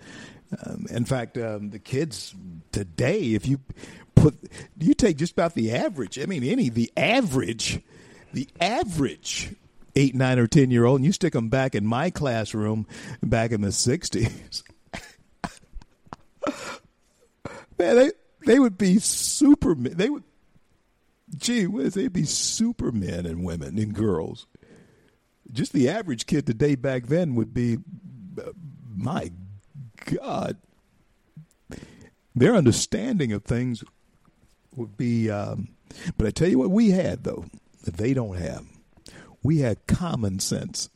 Um, in fact, um, the kids today, if you put you take just about the average, I mean, any the average, the average eight, nine, or ten year old, and you stick them back in my classroom back in the '60s. Man, they they would be super. They would gee whiz, they'd be supermen and women and girls. Just the average kid today back then would be, my God, their understanding of things would be. Um, but I tell you what, we had though that they don't have. We had common sense.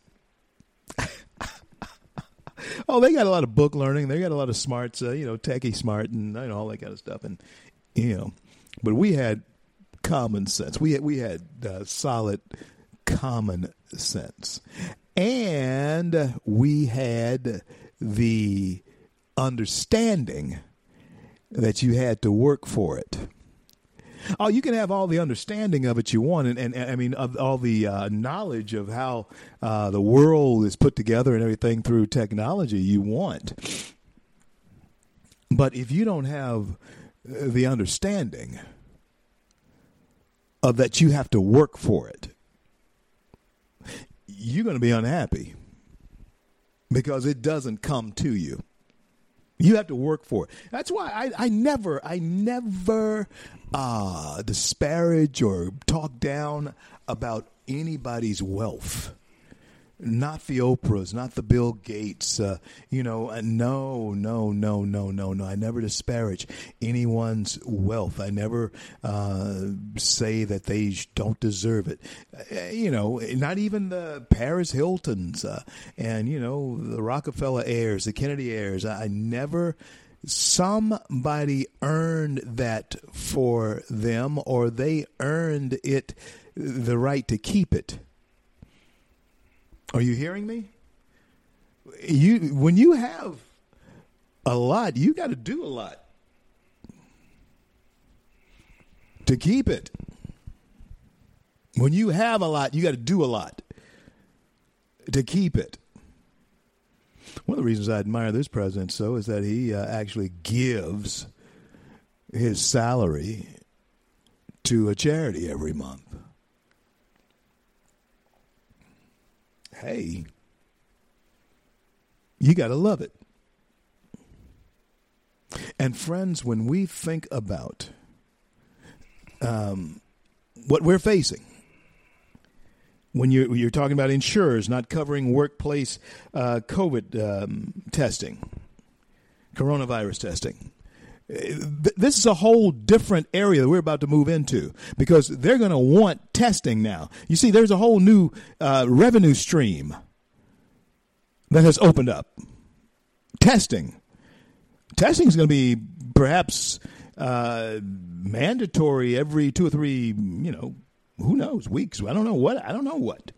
oh, they got a lot of book learning. They got a lot of smarts, uh, you know, techie smart and you know all that kind of stuff. And you know, but we had common sense. We had, we had uh, solid common sense, and we had the understanding that you had to work for it. Oh, you can have all the understanding of it you want, and, and, and I mean, of all the uh, knowledge of how uh, the world is put together and everything through technology you want. But if you don't have the understanding, of that you have to work for it, you're going to be unhappy because it doesn't come to you. You have to work for it. That's why I, I never, I never uh, disparage or talk down about anybody's wealth not the Oprahs, not the Bill Gates. Uh, you know, uh, no, no, no, no, no, no. I never disparage anyone's wealth. I never uh, say that they don't deserve it. Uh, you know, not even the Paris Hiltons uh, and you know the Rockefeller heirs, the Kennedy heirs. I, I never somebody earned that for them or they earned it the right to keep it are you hearing me? You when you have a lot, you got to do a lot to keep it. When you have a lot, you got to do a lot to keep it. One of the reasons I admire this president so is that he uh, actually gives his salary to a charity every month. Hey, you got to love it. And friends, when we think about um, what we're facing, when you're, you're talking about insurers not covering workplace uh, COVID um, testing, coronavirus testing, this is a whole different area that we're about to move into because they're going to want testing now. You see, there's a whole new uh, revenue stream that has opened up. Testing. Testing is going to be perhaps uh, mandatory every two or three, you know, who knows, weeks. I don't know what. I don't know what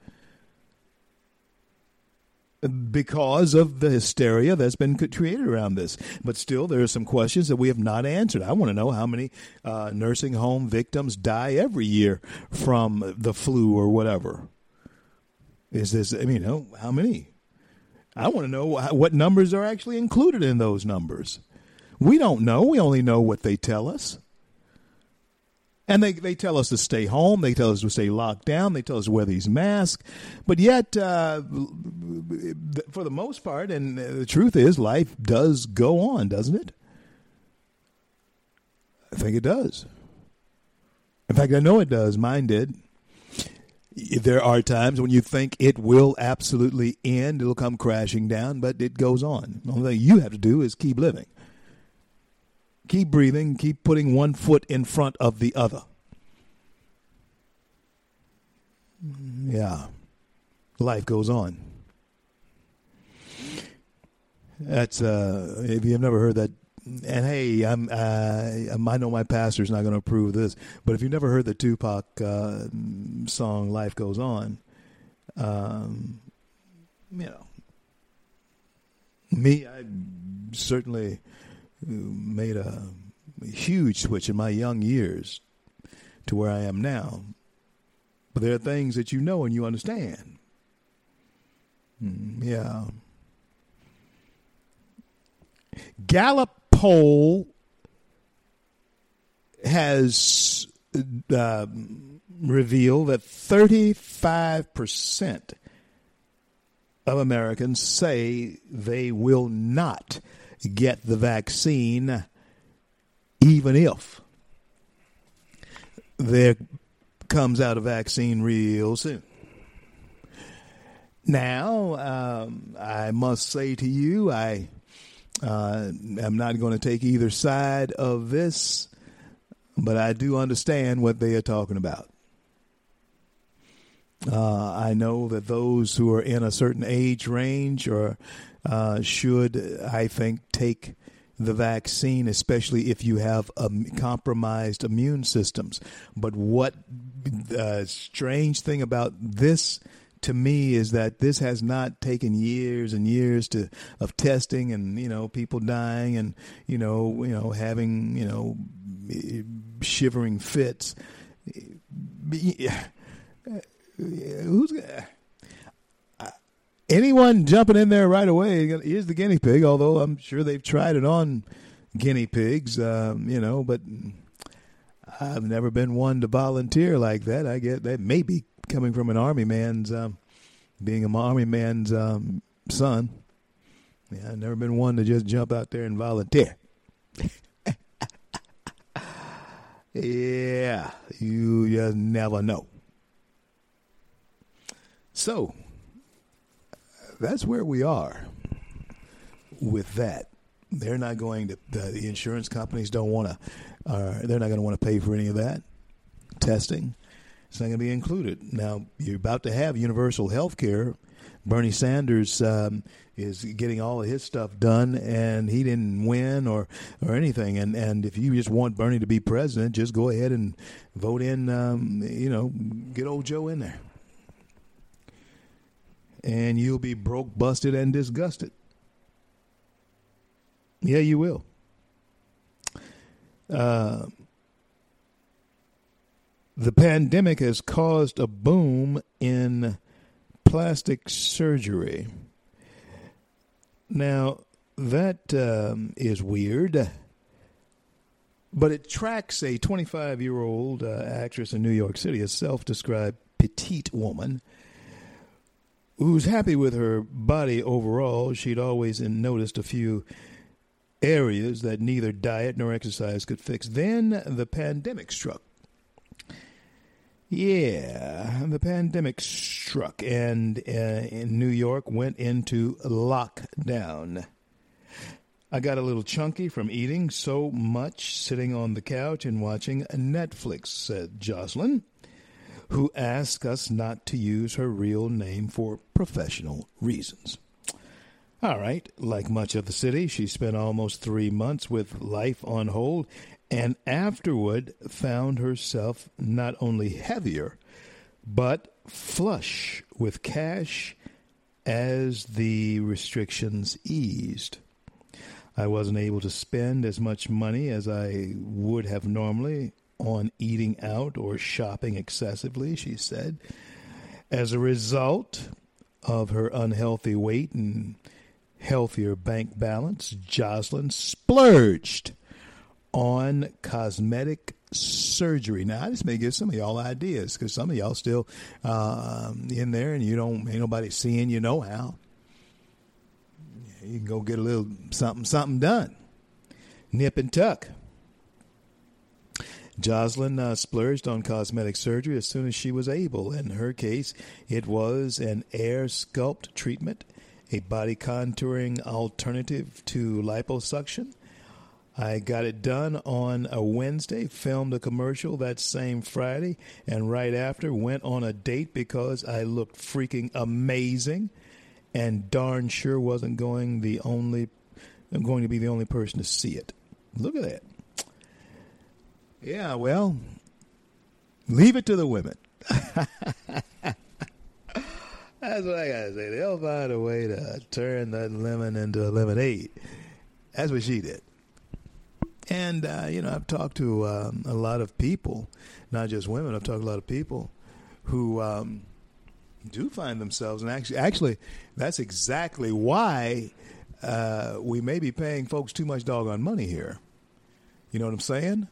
because of the hysteria that's been created around this. But still, there are some questions that we have not answered. I want to know how many uh, nursing home victims die every year from the flu or whatever. Is this, I mean, how many? I want to know what numbers are actually included in those numbers. We don't know. We only know what they tell us. And they, they tell us to stay home. They tell us to stay locked down. They tell us to wear these masks. But yet, uh, for the most part, and the truth is, life does go on, doesn't it? I think it does. In fact, I know it does. Mine did. There are times when you think it will absolutely end, it'll come crashing down, but it goes on. The only thing you have to do is keep living keep breathing, keep putting one foot in front of the other. Yeah. Life goes on. That's uh if you've never heard that and hey, I'm uh, I know my pastor's not going to approve this, but if you've never heard the Tupac uh, song "Life Goes On," um, you know, me, I certainly made a huge switch in my young years to where I am now. But there are things that you know and you understand. Mm, yeah. Gallup poll has uh, revealed that 35% of Americans say they will not get the vaccine, even if there comes out a vaccine real soon. Now, um, I must say to you, I uh, am not going to take either side of this, but I do understand what they are talking about. Uh, I know that those who are in a certain age range or uh, should, I think, take the vaccine, especially if you have um, compromised immune systems. But what uh, strange thing about this to me is that this has not taken years and years to of testing and you know people dying and you know you know having you know shivering fits. Who's anyone jumping in there right away, is the guinea pig. Although I'm sure they've tried it on guinea pigs, um, you know, but I've never been one to volunteer like that. I get that may be coming from an army man's, um, being an army man's um, son. Yeah, I've never been one to just jump out there and volunteer. yeah, you just never know. So that's where we are with that. They're not going to. The, the insurance companies don't want to. Uh, they're not going to want to pay for any of that testing. It's not going to be included. Now you're about to have universal health care. Bernie Sanders um, is getting all of his stuff done, and he didn't win or or anything. And and if you just want Bernie to be president, just go ahead and vote in. Um, you know, get old Joe in there, and you'll be broke, busted, and disgusted. Yeah, you will. Uh, the pandemic has caused a boom in plastic surgery. Now, that um, is weird, but it tracks a 25 year old uh, actress in New York City, a self described petite woman who's happy with her body overall. She'd always noticed a few areas that neither diet nor exercise could fix. Then the pandemic struck. Yeah, the pandemic struck, and uh, in New York went into lockdown. I got a little chunky from eating so much sitting on the couch and watching Netflix, said Jocelyn, who asked us not to use her real name for professional reasons. All right, like much of the city, she spent almost three months with life on hold and afterward found herself not only heavier, but flush with cash as the restrictions eased. I wasn't able to spend as much money as I would have normally on eating out or shopping excessively, she said. As a result of her unhealthy weight and healthier bank balance, Jocelyn splurged on cosmetic surgery. Now, I just may give some of y'all ideas because some of y'all still uh, in there and you don't, ain't nobody seeing you know how. You can go get a little something, something done. Nip and tuck. Jocelyn uh, splurged on cosmetic surgery as soon as she was able. In her case, it was an air sculpt treatment, a body contouring alternative to liposuction I got it done on a Wednesday, filmed a commercial that same Friday, and right after went on a date because I looked freaking amazing and darn sure wasn't going the only going to be the only person to see it. Look at that. Yeah, well, leave it to the women. That's what I gotta say. They'll find a way to turn that lemon into a lemonade. That's what she did. And, uh, you know, I've talked to um, a lot of people, not just women, I've talked to a lot of people who um, do find themselves, and actually, actually, that's exactly why uh, we may be paying folks too much doggone money here. You know what I'm saying?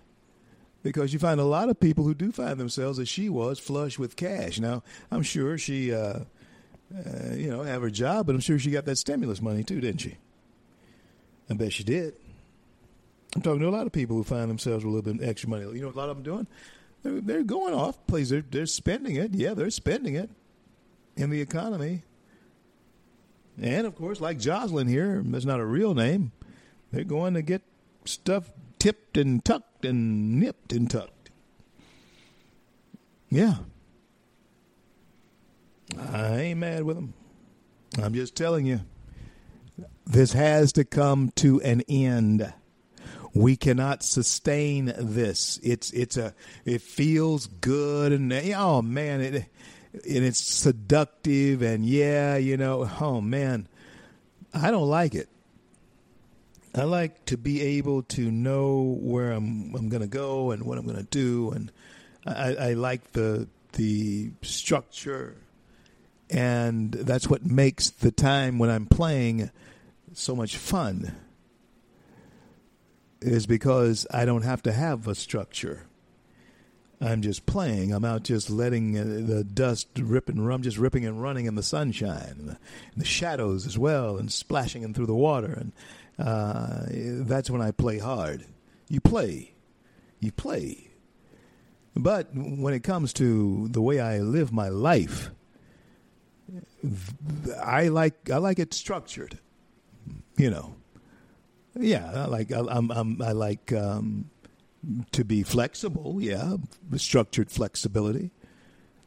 Because you find a lot of people who do find themselves as she was, flush with cash. Now, I'm sure she, uh, uh, you know, have her job, but I'm sure she got that stimulus money too, didn't she? I bet she did. I'm talking to a lot of people who find themselves with a little bit of extra money. You know what a lot of them doing? They're, they're going off places. They're, they're spending it. Yeah, they're spending it in the economy. And of course, like Jocelyn here, that's not a real name. They're going to get stuff tipped and tucked and nipped and tucked. Yeah. I ain't mad with them. I'm just telling you, this has to come to an end. We cannot sustain this. It's it's a it feels good and oh man it and it's seductive and yeah you know oh man I don't like it. I like to be able to know where I'm I'm going to go and what I'm going to do, and I, I like the the structure, and that's what makes the time when I'm playing so much fun is because I don't have to have a structure. I'm just playing. I'm out just letting uh, the dust rip and rum, just ripping and running in the sunshine, and the, and the shadows as well, and splashing them through the water. And uh, that's when I play hard. You play, you play. But when it comes to the way I live my life, I like I like it structured. You know, yeah, I like I, I'm, I'm I like um, to be flexible. Yeah, structured flexibility.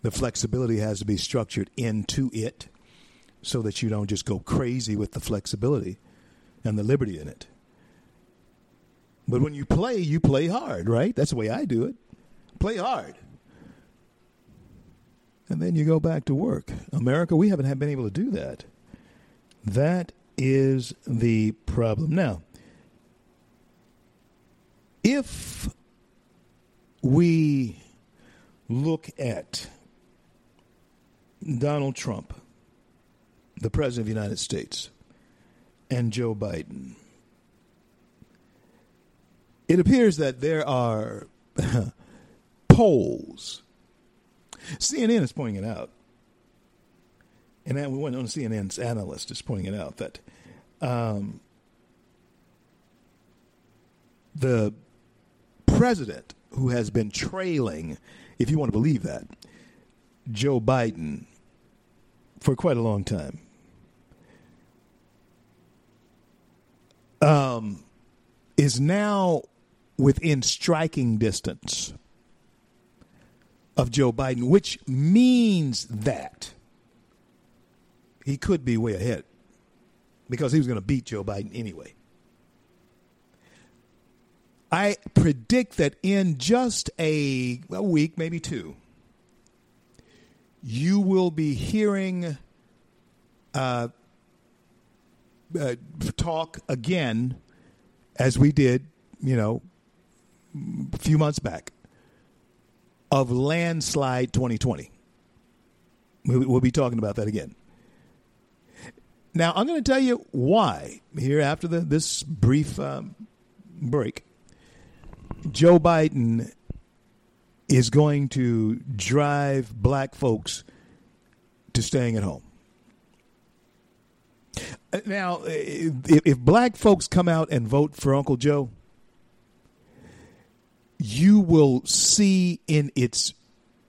The flexibility has to be structured into it, so that you don't just go crazy with the flexibility and the liberty in it. But when you play, you play hard, right? That's the way I do it. Play hard. And then you go back to work. America, we haven't been able to do that. That is the problem. Now, if we look at Donald Trump, the President of the United States, and Joe Biden, it appears that there are polls. CNN is pointing it out. And we went on CNN's analyst is pointing it out that um, the president who has been trailing, if you want to believe that, Joe Biden for quite a long time. Um, is now within striking distance of Joe Biden, which means that he could be way ahead because he was going to beat Joe Biden anyway. I predict that in just a, a week, maybe two, you will be hearing uh, uh, talk again, as we did, you know, a few months back, of landslide 2020. We'll be talking about that again. Now, I'm going to tell you why here after the, this brief um, break. Joe Biden is going to drive black folks to staying at home. Now, if, if, black folks come out and vote for Uncle Joe, you will see in its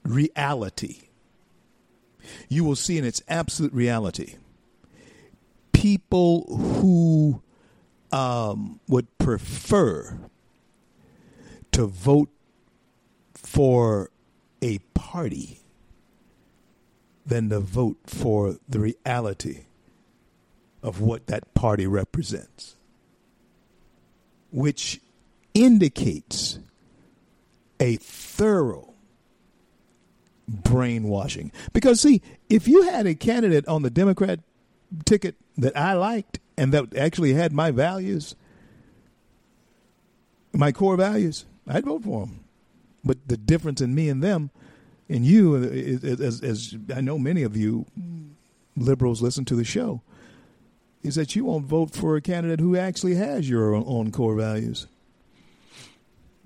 reality, you will see in its absolute reality, people who um, would prefer to vote for a party than to vote for the reality of what that party represents, which indicates a thorough brainwashing. Because, see, if you had a candidate on the Democrat ticket that I liked and that actually had my values, my core values, I'd vote for him. But the difference in me and them, and you, as, as I know many of you liberals listen to the show, is that you won't vote for a candidate who actually has your own core values.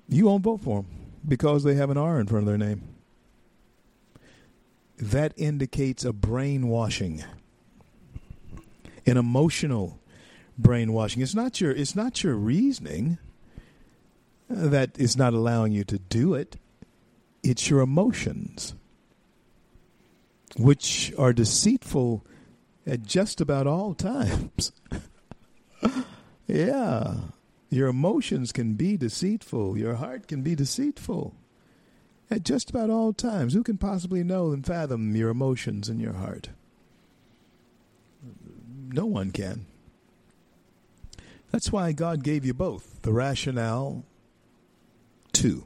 You won't vote for them because they have an R in front of their name. That indicates a brainwashing, an emotional brainwashing. It's not your it's not your reasoning that is not allowing you to do it. It's your emotions, which are deceitful at just about all times. yeah. Your emotions can be deceitful. Your heart can be deceitful at just about all times. Who can possibly know and fathom your emotions and your heart? No one can. That's why God gave you both the rationale, too.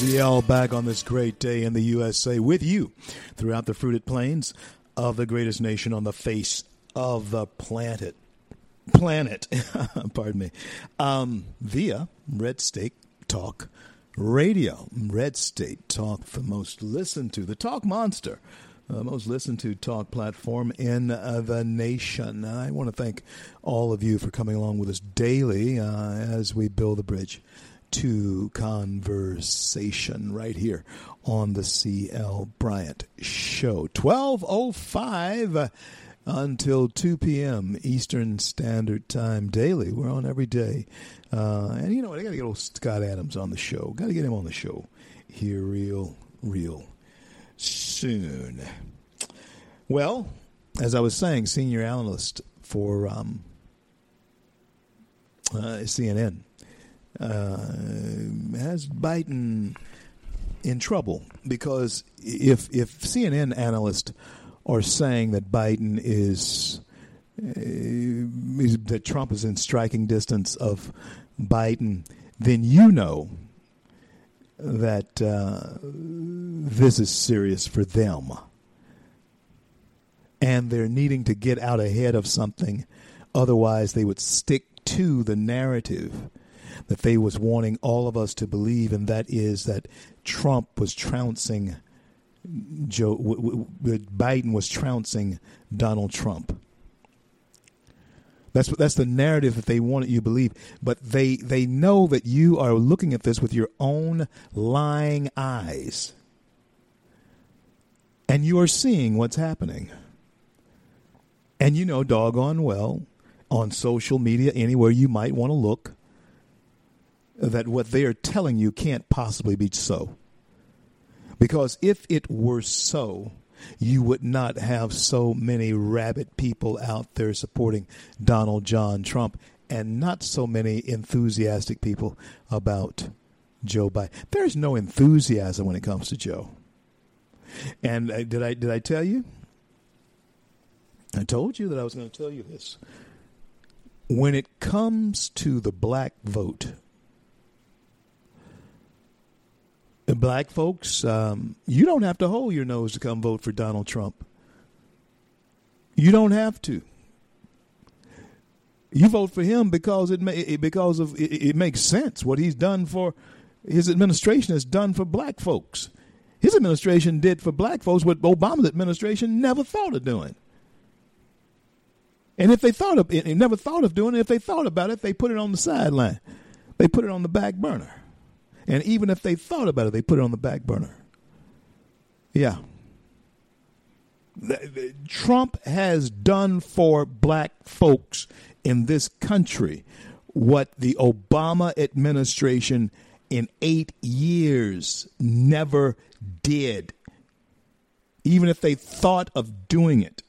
Reverence. CL back on this great day in the USA with you throughout the fruited plains of the greatest nation on the face of the planet. Planet, pardon me, um, via Red State Talk Radio. Red State Talk, the most listened to, the Talk Monster, the most listened to talk platform in uh, the nation. I want to thank all of you for coming along with us daily uh, as we build the bridge to conversation right here on the CL Bryant Show. 1205 uh, until 2 p.m. Eastern Standard Time daily. We're on every day. Uh, and you know? I got to get old Scott Adams on the show. Got to get him on the show here real, real soon. Well, as I was saying, senior analyst for um, uh, CNN has Biden in trouble because if if CNN analysts are saying that Biden is, uh, is that Trump is in striking distance of Biden, then you know that uh, this is serious for them. And they're needing to get out ahead of something. Otherwise, they would stick to the narrative that they was wanting all of us to believe, and that is that Trump was trouncing Joe, w- w- Biden was trouncing Donald Trump. That's that's the narrative that they wanted you to believe, but they they know that you are looking at this with your own lying eyes, and you are seeing what's happening. And you know, doggone well, on social media, anywhere you might want to look, that what they are telling you can't possibly be so. Because if it were so, you would not have so many rabid people out there supporting Donald John Trump and not so many enthusiastic people about Joe Biden. There's no enthusiasm when it comes to Joe. And uh, did I did I tell you? I told you that I was going to tell you this. When it comes to the black vote, the black folks, um, you don't have to hold your nose to come vote for Donald Trump. You don't have to. You vote for him because it, may, because of it, it makes sense what he's done for his administration has done for black folks. His administration did for black folks what Obama's administration never thought of doing. And if they thought of it, never thought of doing it, if they thought about it, they put it on the sideline. They put it on the back burner. And even if they thought about it, they put it on the back burner. Yeah. Trump has done for black folks in this country what the Obama administration in eight years never did. Even if they thought of doing it,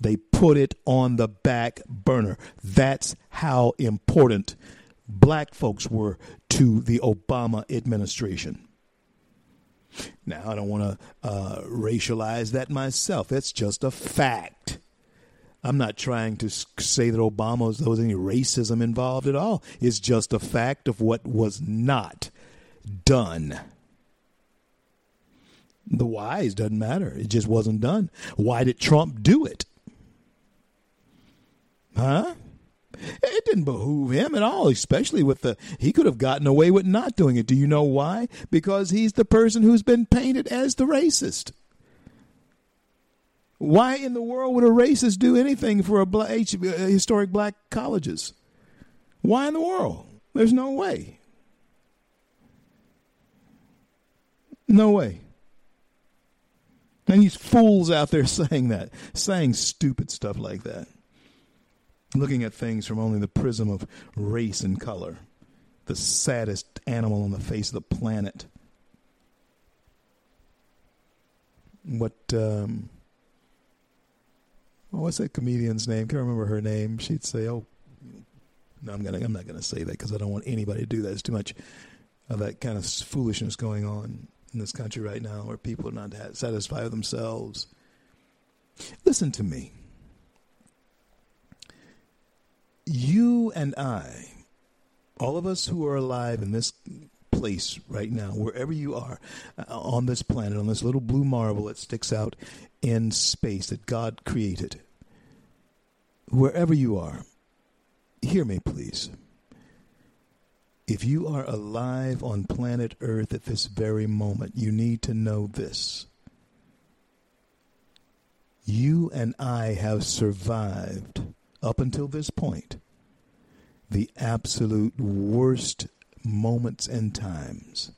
they put it on the back burner. That's how important black folks were to the Obama administration. Now, I don't want to uh, racialize that myself. That's just a fact. I'm not trying to say that Obama was, there was any racism involved at all. It's just a fact of what was not done. The whys doesn't matter. It just wasn't done. Why did Trump do it? Huh? It didn't behoove him at all, especially with the. He could have gotten away with not doing it. Do you know why? Because he's the person who's been painted as the racist. Why in the world would a racist do anything for a black, uh, historic black colleges? Why in the world? There's no way. No way. And these fools out there saying that, saying stupid stuff like that, looking at things from only the prism of race and color, the saddest animal on the face of the planet. What, um, what's that comedian's name? Can't remember her name. She'd say, "Oh, no, I'm gonna, I'm not gonna say that because I don't want anybody to do that. It's too much of that kind of foolishness going on in this country right now, where people are not satisfied with themselves. Listen to me. You and I, all of us who are alive in this place right now, wherever you are uh, on this planet, on this little blue marble that sticks out in space that God created, wherever you are, hear me, please. If you are alive on planet Earth at this very moment, you need to know this. You and I have survived up until this point the absolute worst moments and times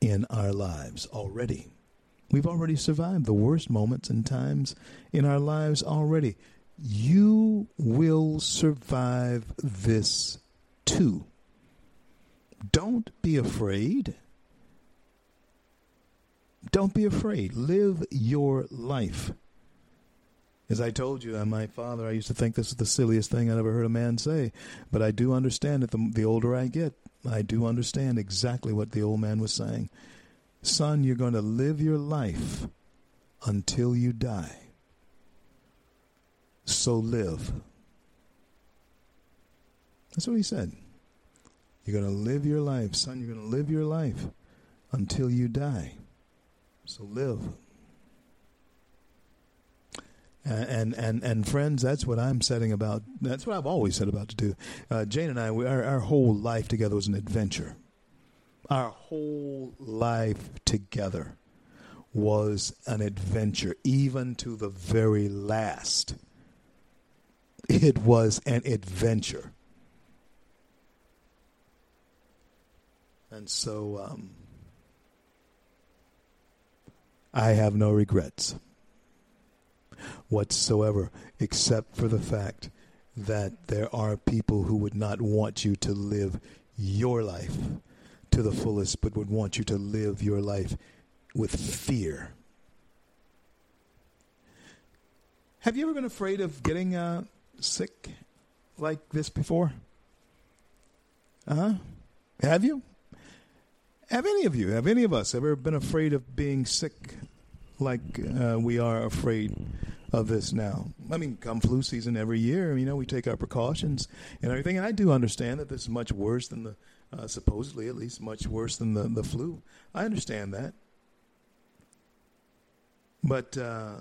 in our lives already. We've already survived the worst moments and times in our lives already. You will survive this too. Don't be afraid. Don't be afraid. Live your life. As I told you, my father, I used to think this was the silliest thing I'd ever heard a man say. But I do understand that the, the older I get, I do understand exactly what the old man was saying. Son, you're going to live your life until you die. So live. That's what he said. You're going to live your life. Son, you're going to live your life until you die. So live. And and and friends, that's what I'm setting about. That's what I've always set about to do. Uh, Jane and I, we, our, our whole life together was an adventure. Our whole life together was an adventure, even to the very last. It was an adventure. And so um, I have no regrets whatsoever, except for the fact that there are people who would not want you to live your life to the fullest, but would want you to live your life with fear. Have you ever been afraid of getting uh, sick like this before? Uh huh. Have you? Have any of you, have any of us ever been afraid of being sick like uh, we are afraid of this now? I mean, come flu season every year, you know, we take our precautions and everything. And I do understand that this is much worse than the, uh, supposedly at least, much worse than the, the flu. I understand that. But uh,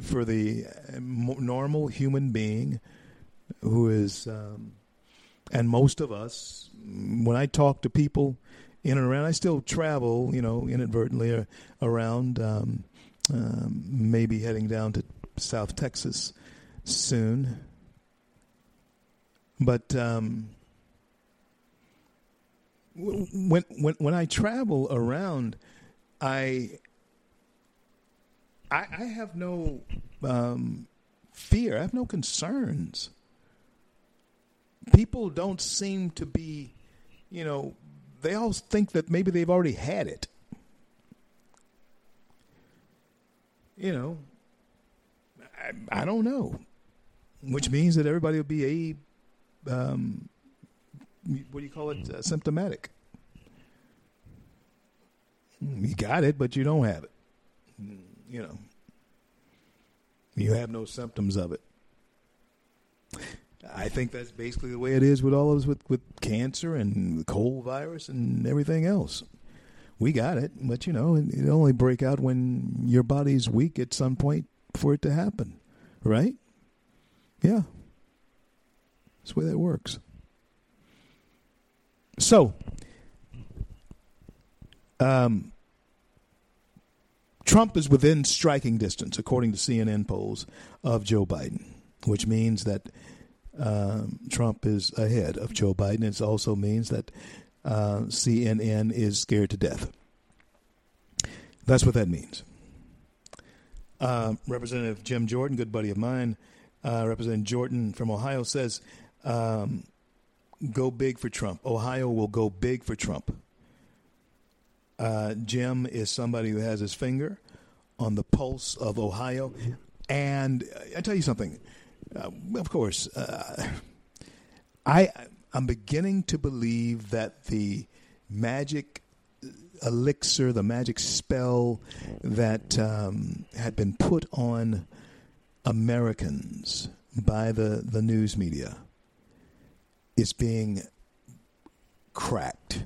for the uh, normal human being who is, um, and most of us, when I talk to people, in and around. I still travel, you know, inadvertently uh, around. Um, um, maybe heading down to South Texas soon. But um, when when when I travel around, I I, I have no um, fear. I have no concerns. People don't seem to be, you know, they all think that maybe they've already had it. You know, I, I don't know, which means that everybody will be a, um, what do you call it, uh, symptomatic. You got it, but you don't have it. You know, you have no symptoms of it. I think that's basically the way it is with all of us with, with cancer and the cold virus and everything else. We got it, but you know, it only break out when your body's weak at some point for it to happen, right? Yeah. That's the way that works. So, um, Trump is within striking distance, according to CNN polls, of Joe Biden, which means that um, Trump is ahead of Joe Biden. It also means that uh, CNN is scared to death. That's what that means. Uh, Representative Jim Jordan, good buddy of mine, uh, Representative Jordan from Ohio says, um, "Go big for Trump. Ohio will go big for Trump." Uh, Jim is somebody who has his finger on the pulse of Ohio, and I tell you something. Uh, of course, uh, I I'm beginning to believe that the magic elixir, the magic spell that um, had been put on Americans by the, the news media is being cracked.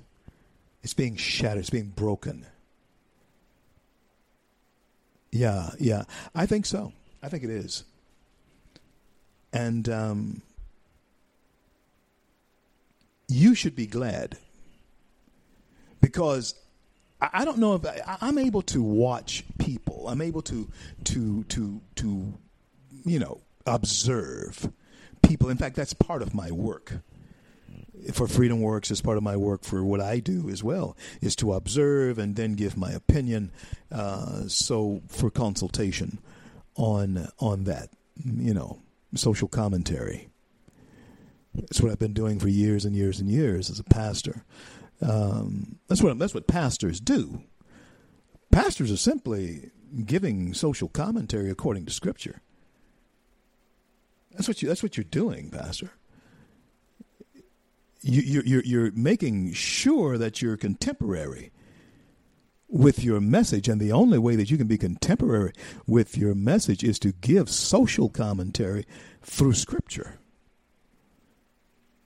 It's being shattered. It's being broken. Yeah, yeah. I think so. I think it is. And um, you should be glad because I don't know if I, I'm able to watch people. I'm able to to to to you know observe people. In fact, that's part of my work. For Freedom Works, as part of my work for what I do as well, is to observe and then give my opinion. Uh, so for consultation on on that, you know, social commentary. That's what I've been doing for years and years and years as a pastor. Um, that's what that's what pastors do. Pastors are simply giving social commentary according to Scripture. That's what you. That's what you're doing, Pastor. You, you're you're making sure that you're contemporary with your message, and the only way that you can be contemporary with your message is to give social commentary through Scripture.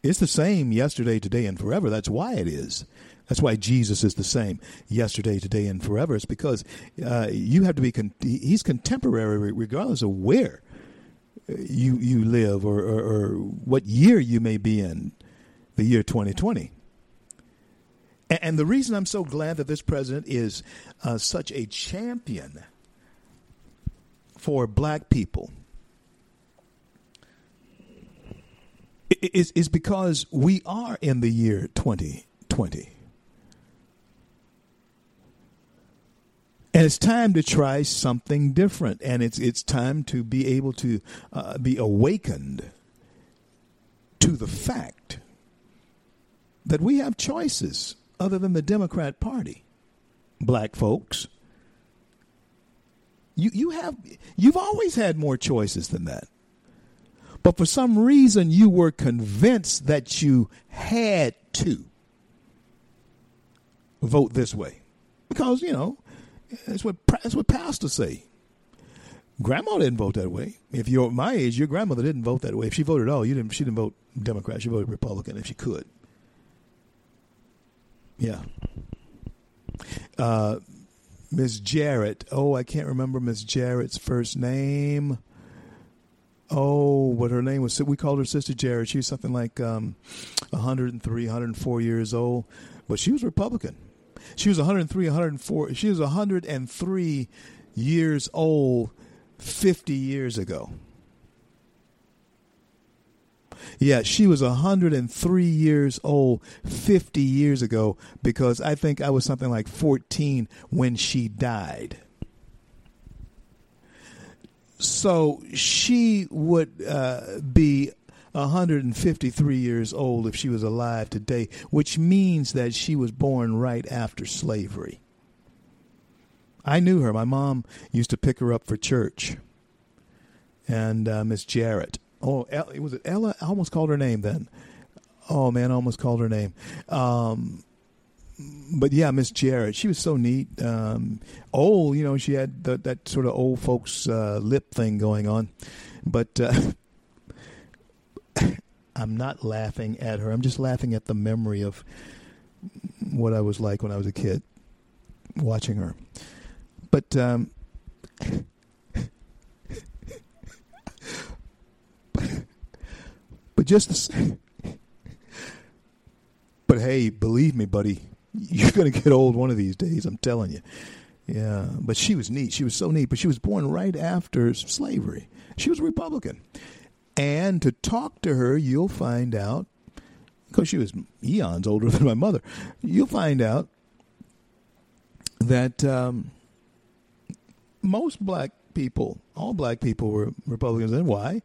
It's the same yesterday, today, and forever. That's why it is. That's why Jesus is the same yesterday, today, and forever. It's because uh, you have to be. Con- he's contemporary, regardless of where you you live or, or, or what year you may be in, the year 2020. And, and the reason I'm so glad that this president is uh, such a champion for black people is, is because we are in the year 2020. And it's time to try something different, and it's it's time to be able to uh, be awakened to the fact that we have choices other than the Democrat Party. Black folks, you you have you've always had more choices than that. But for some reason, you were convinced that you had to vote this way because you know that's what that's what pastors say. Grandma didn't vote that way. If you're my age, your grandmother didn't vote that way. If she voted at all, you didn't. She didn't vote Democrat. She voted Republican if she could. Yeah. Uh, Miss Jarrett. Oh, I can't remember Miss Jarrett's first name. Oh, what her name was. We called her Sister Jarrett. She was something like um, 103, 104 years old, but she was Republican. She was 103, 104. She was 103 years old 50 years ago. Yeah, she was 103 years old 50 years ago because I think I was something like 14 when she died so she would uh, be 153 years old if she was alive today, which means that she was born right after slavery. I knew her. My mom used to pick her up for church. And uh, Miss Jarrett. Oh, was it Ella? I almost called her name then. Oh man, I almost called her name. Um, but yeah, Miss Jarrett, she was so neat. Um, old, you know, she had the, that sort of old folks uh, lip thing going on. But uh, I'm not laughing at her. I'm just laughing at the memory of what I was like when I was a kid, watching her. But um, but just. But hey, believe me, buddy, you're going to get old one of these days. I'm telling you. Yeah, but she was neat. She was so neat. But she was born right after slavery. She was a Republican. And to talk to her, you'll find out, because she was eons older than my mother, you'll find out that um, most black people, all black people were Republicans. And why?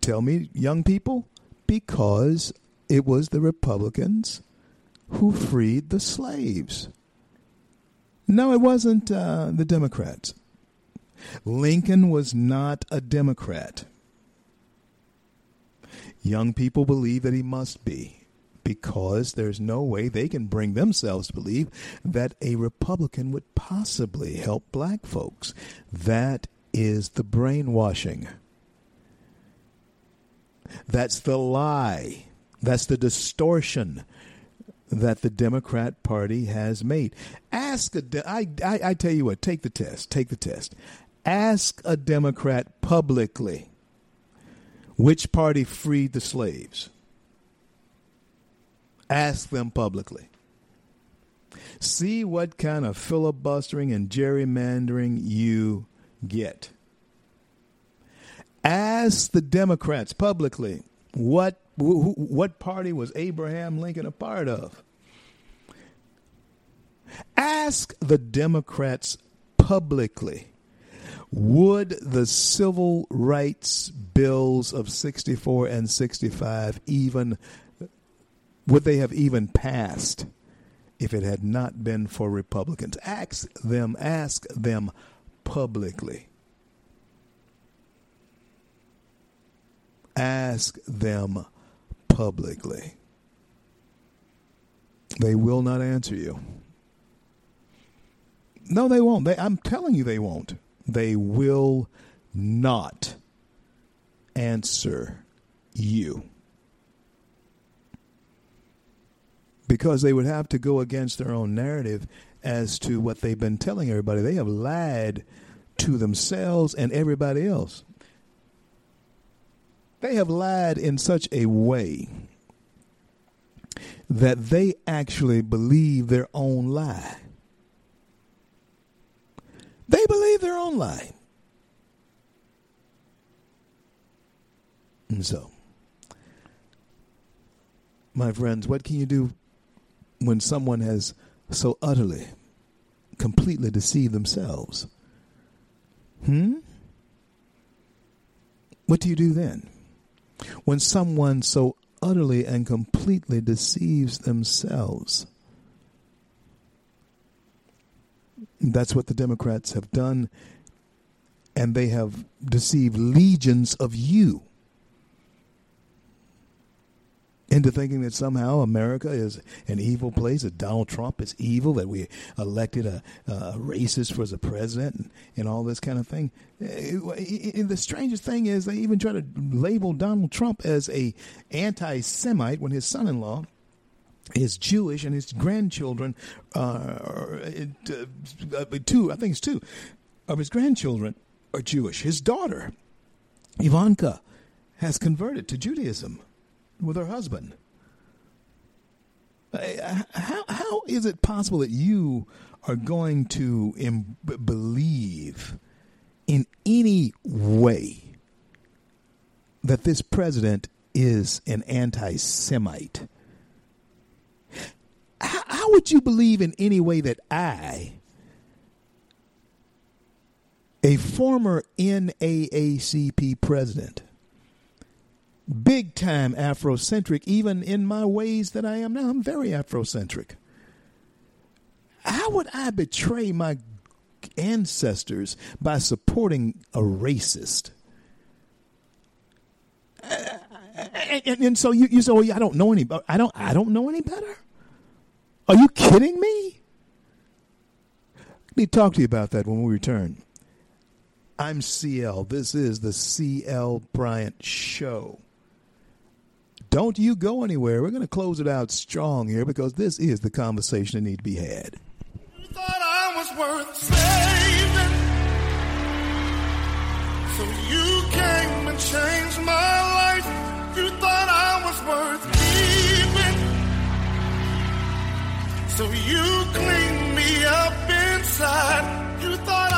Tell me, young people, because it was the Republicans who freed the slaves. No, it wasn't uh, the Democrats. Lincoln was not a Democrat. Young people believe that he must be because there's no way they can bring themselves to believe that a Republican would possibly help black folks. That is the brainwashing. That's the lie. That's the distortion that the Democrat Party has made. Ask a de- I, I, I tell you what, take the test. Take the test. Ask a Democrat publicly which party freed the slaves. Ask them publicly. See what kind of filibustering and gerrymandering you get. Ask the Democrats publicly what what party was Abraham Lincoln a part of? Ask the Democrats publicly would the civil rights bills of 64 and 65 even would they have even passed if it had not been for Republicans? Ask them, ask them publicly. Ask them publicly. They will not answer you. No, they won't. They, I'm telling you, they won't. They will not answer you. Because they would have to go against their own narrative as to what they've been telling everybody. They have lied to themselves and everybody else. They have lied in such a way that they actually believe their own lie. They believe their own lie. And so, my friends, what can you do when someone has so utterly, completely deceived themselves? Hmm? What do you do then? When someone so utterly and completely deceives themselves. That's what the Democrats have done, and they have deceived legions of you into thinking that somehow America is an evil place, that Donald Trump is evil, that we elected a, a racist for the president, and, and, all this kind of thing. the strangest thing is they even try to label Donald Trump as a anti-Semite when his son-in-law is Jewish and his grandchildren, uh, uh, two, I think it's two, of his grandchildren are Jewish. His daughter, Ivanka, has converted to Judaism with her husband. Uh, how how is it possible that you are going to Im- believe in any way that this president is an anti-Semite? How, how would you believe in any way that I, a former NAACP president, big time Afrocentric, even in my ways that I am now. I'm very Afrocentric. How would I betray my ancestors by supporting a racist? And, and, and so you, you say, oh, "Well, I don't know any. I don't. I don't know any better." Are you kidding me? Let me talk to you about that when we return. I'm CL. This is the CL Bryant Show. Don't you go anywhere. We're going to close it out strong here because this is the conversation that needs to be had. You thought I was worth saving. So you came and changed my life. You thought I was worth keeping. So you cleaned me up inside. You thought I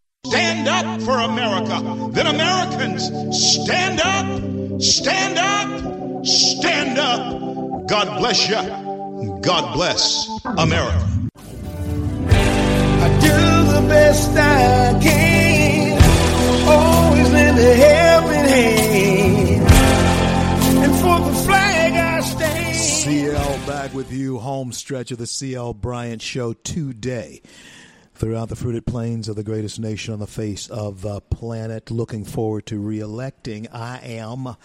Stand up for America. Then Americans, stand up, stand up, stand up. God bless you. God bless America. I do the best I can, always lend a helping hand. And for the flag I stand. CL back with you, home stretch of the CL Bryant Show today. Throughout the fruited plains of the greatest nation on the face of the planet, looking forward to re-electing. I am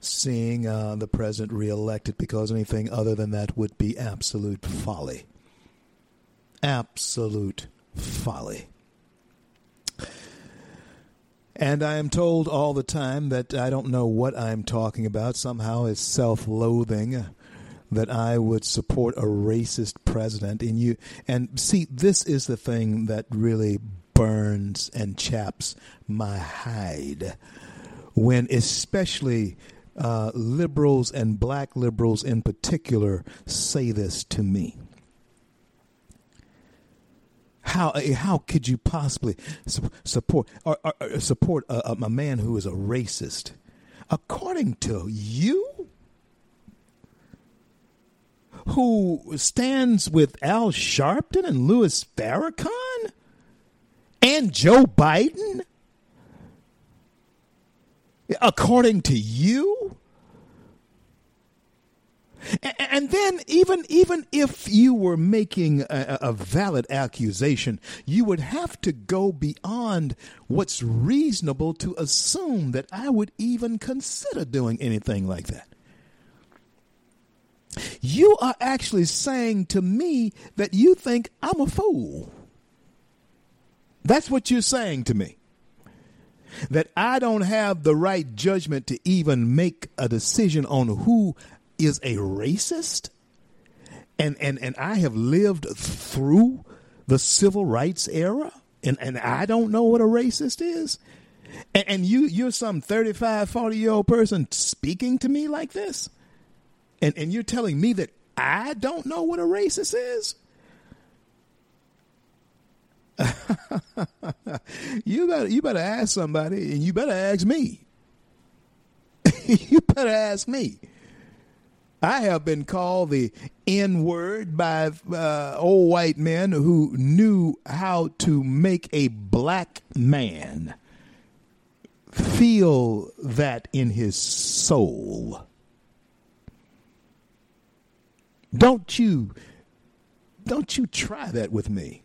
seeing uh, the president re-elected because anything other than that would be absolute folly. Absolute folly. And I am told all the time that I don't know what I'm talking about. Somehow it's self loathing that I would support a racist president. And you and see, this is the thing that really burns and chaps my hide. When especially uh, liberals and black liberals in particular say this to me. How how could you possibly su- support or, or- or support a, a man who is a racist? According to you, who stands with Al Sharpton and Louis Farrakhan and Joe Biden? According to you? And then, even even if you were making a, a valid accusation, you would have to go beyond what's reasonable to assume that I would even consider doing anything like that. You are actually saying to me that you think I'm a fool. That's what you're saying to me. That I don't have the right judgment to even make a decision on who is a racist. And and and I have lived through the civil rights era and and I don't know what a racist is. And, and you you're some 35 40 year old person speaking to me like this? And and you're telling me that I don't know what a racist is? you better you better ask somebody, and you better ask me. you better ask me. I have been called the N word by uh, old white men who knew how to make a black man feel that in his soul. Don't you don't you try that with me.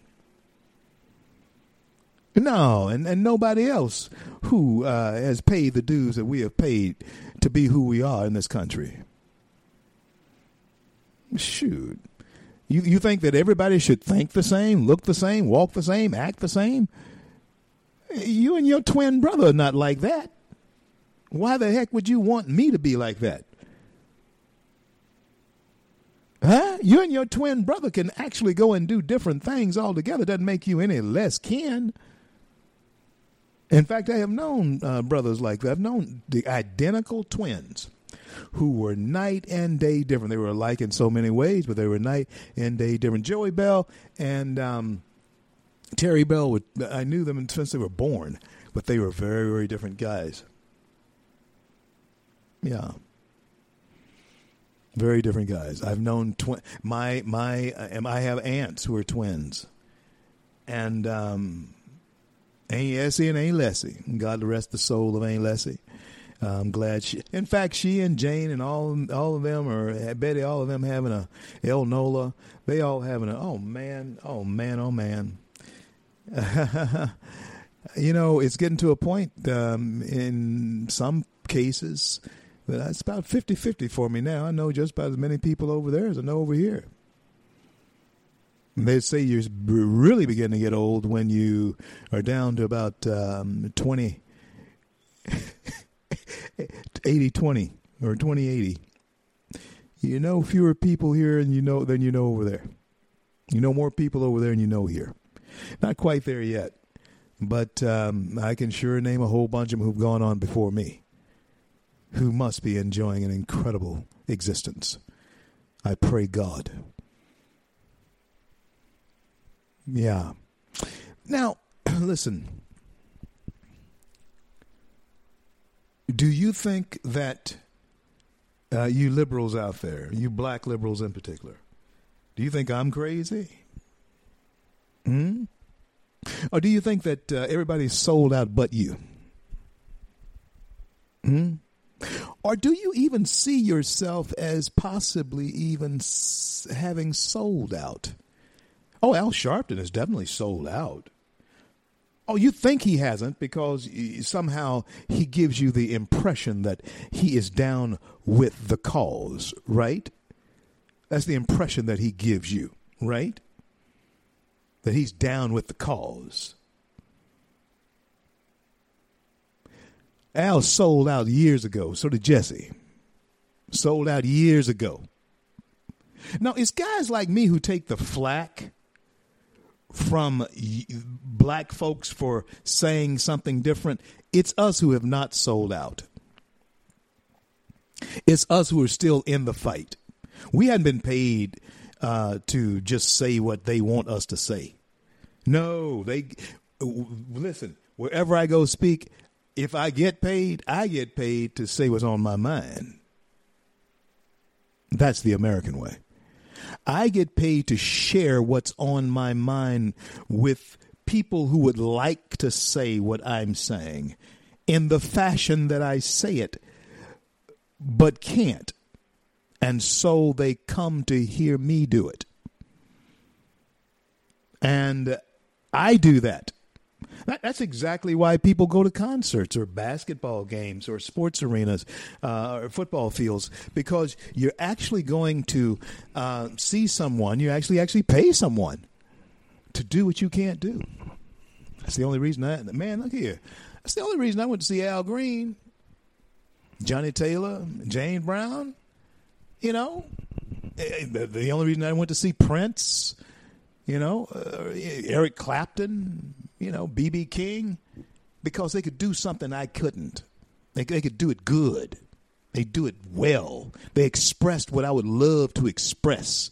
No, and, and nobody else who uh, has paid the dues that we have paid to be who we are in this country. Shoot. You you think that everybody should think the same, look the same, walk the same, act the same? You and your twin brother are not like that. Why the heck would you want me to be like that? Huh? You and your twin brother can actually go and do different things altogether. Doesn't make you any less kin. In fact, I have known uh, brothers like that. I've known the identical twins who were night and day different. They were alike in so many ways, but they were night and day different. Joey Bell and um, Terry Bell, I knew them since they were born, but they were very, very different guys. Yeah. Very different guys. I've known. My my. Um, I have aunts who are twins, and um, Aunt Essie and Aunt Leslie. God rest the soul of Aunt Leslie. I'm glad she. In fact, she and Jane and all all of them are Betty. All of them having a El Nola. They all having a. Oh man. Oh man. Oh man. you know, it's getting to a point um, in some cases that it's about 50 50 for me now. I know just about as many people over there as I know over here. They say you're really beginning to get old when you are down to about um, 20, 80 20 or 20 80. You know fewer people here and you know than you know over there. You know more people over there than you know here. Not quite there yet, but um, I can sure name a whole bunch of them who've gone on before me, who must be enjoying an incredible existence. I pray God. Yeah. Now, listen. Do you think that uh, you liberals out there, you black liberals in particular, do you think I'm crazy? Hmm? Or do you think that uh, everybody's sold out but you? Hmm? Or do you even see yourself as possibly even having sold out? Oh, Al Sharpton is definitely sold out. Oh, you think he hasn't because somehow he gives you the impression that he is down with the cause, right? That's the impression that he gives you, right? That he's down with the cause. Al sold out years ago. So did Jesse. Sold out years ago. Now, it's guys like me who take the flack from black folks for saying something different. It's us who have not sold out. It's us who are still in the fight. We hadn't been paid uh, to just say what they want us to say. No, they listen. Wherever I go speak, if I get paid, I get paid to say what's on my mind. That's the American way. I get paid to share what's on my mind with people who would like to say what I'm saying in the fashion that I say it, but can't. And so they come to hear me do it. And I do that. That, that's exactly why people go to concerts or basketball games or sports arenas uh, or football fields because you're actually going to uh, see someone. You actually actually pay someone to do what you can't do. That's the only reason I man. Look here. That's the only reason I went to see Al Green, Johnny Taylor, James Brown. You know, Eh, the the only reason I went to see Prince you know, uh, Eric Clapton, you know, BB King, because they could do something I couldn't. They, they could do it good. They do it well. They expressed what I would love to express,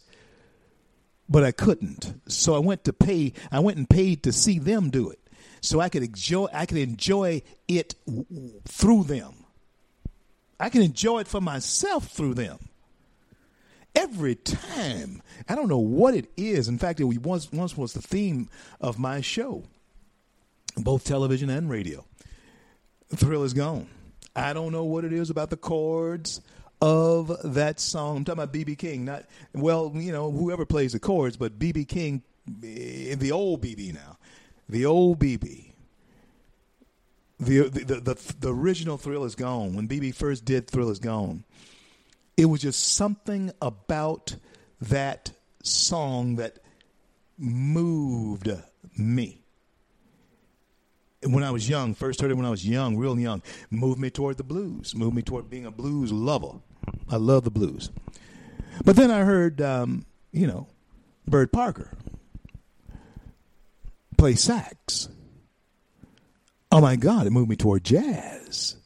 but I couldn't. So I went to pay. I went and paid to see them do it, so I could enjoy. I could enjoy it through them. I can enjoy it for myself through them every time. I don't know what it is. In fact, it once once was the theme of my show, both television and radio. Thrill is gone. I don't know what it is about the chords of that song. I'm talking about BB King, not well, you know, whoever plays the chords, but BB King, eh, the old BB now, the old BB. The, the the the the original Thrill is gone. When BB first did Thrill is gone, it was just something about that song that moved me. When I was young, first heard it when I was young, real young, moved me toward the blues, moved me toward being a blues lover. I love the blues. But then I heard, um, you know, Bird Parker play sax. Oh my God, it moved me toward jazz.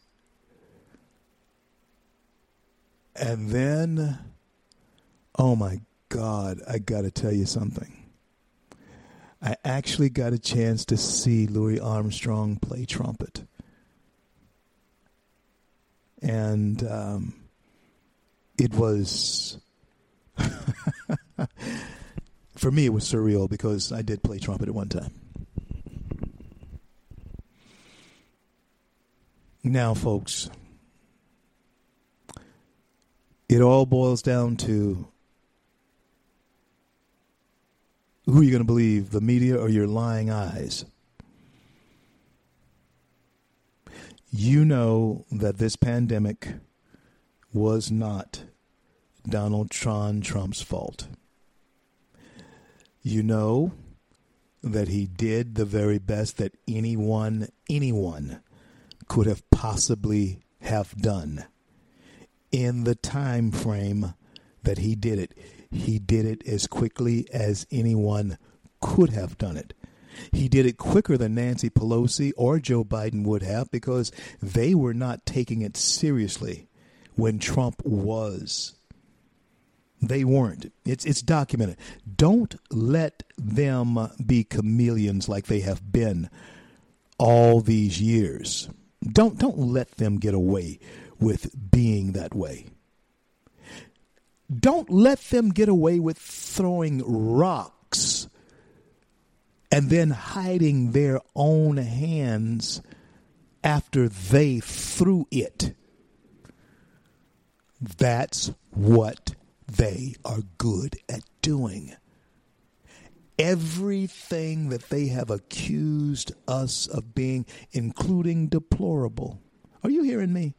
And then, oh my God, I got to tell you something. I actually got a chance to see Louis Armstrong play trumpet. And um, it was, for me, it was surreal because I did play trumpet at one time. Now, folks, it all boils down to who are you going to believe, the media or your lying eyes? You know that this pandemic was not Donald Tron Trump's fault. You know that he did the very best that anyone, anyone could have possibly have done in the time frame that he did it. He did it as quickly as anyone could have done it. He did it quicker than Nancy Pelosi or Joe Biden would have because they were not taking it seriously when Trump was. They weren't. It's it's documented. Don't let them be chameleons like they have been all these years. Don't don't let them get away with being that way. Don't let them get away with throwing rocks and then hiding their own hands after they threw it. That's what they are good at doing. Everything that they have accused us of being, including deplorable. Are you hearing me?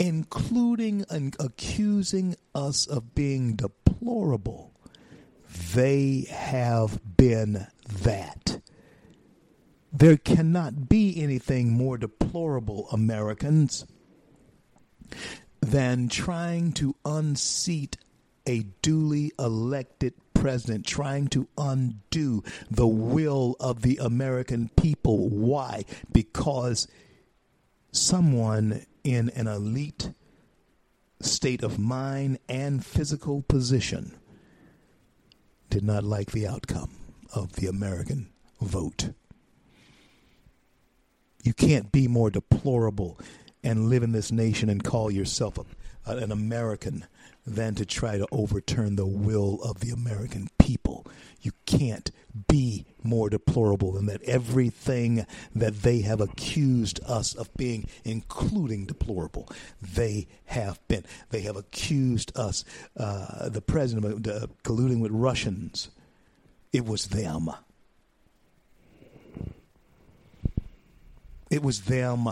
Including and accusing us of being deplorable. They have been that. There cannot be anything more deplorable, Americans, than trying to unseat a duly elected president, trying to undo the will of the American people. Why? Because someone in an elite state of mind and physical position did not like the outcome of the American vote. You can't be more deplorable and live in this nation and call yourself a, an American than to try to overturn the will of the American people. You can't be more deplorable than that. Everything that they have accused us of being, including deplorable, they have been. They have accused us, uh, the president, of uh, colluding with Russians. It was them. It was them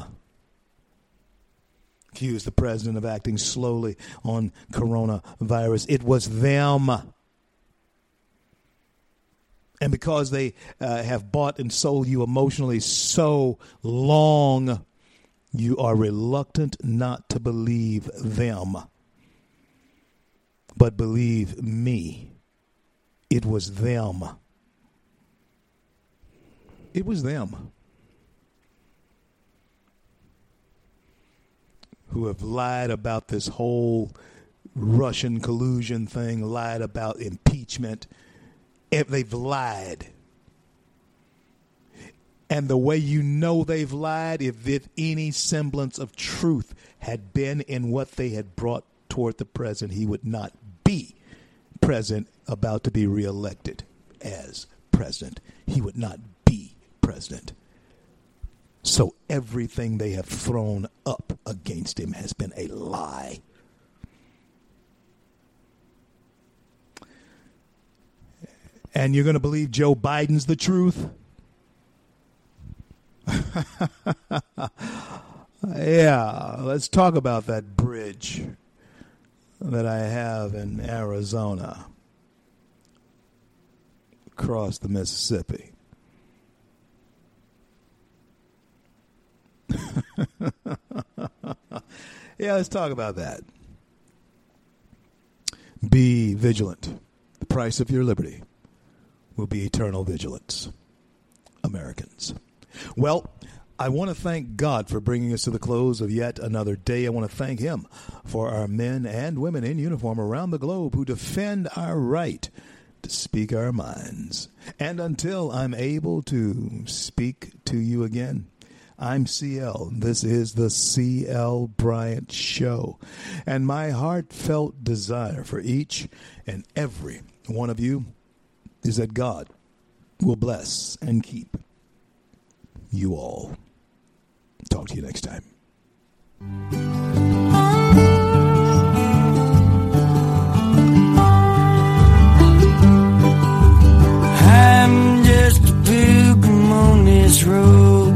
accused the president of acting slowly on coronavirus. It was them. And because they uh, have bought and sold you emotionally so long, you are reluctant not to believe them. But believe me, it was them. It was them. who have lied about this whole Russian collusion thing, lied about impeachment. If they've lied. And the way you know they've lied, if, if any semblance of truth had been in what they had brought toward the president, he would not be president about to be reelected as president. He would not be president. So everything they have thrown up against him has been a lie. And you're going to believe Joe Biden's the truth? yeah, let's talk about that bridge that I have in Arizona across the Mississippi. yeah, let's talk about that. Be vigilant. The price of your liberty will be eternal vigilance. Americans. Well, I want to thank God for bringing us to the close of yet another day. I want to thank Him for our men and women in uniform around the globe who defend our right to speak our minds. And until I'm able to speak to you again, I'm CL. This is the CL Bryant Show. And my heartfelt desire for each and every one of you is that God will bless and keep you all. Talk to you next time. I'm just a pilgrim on this road.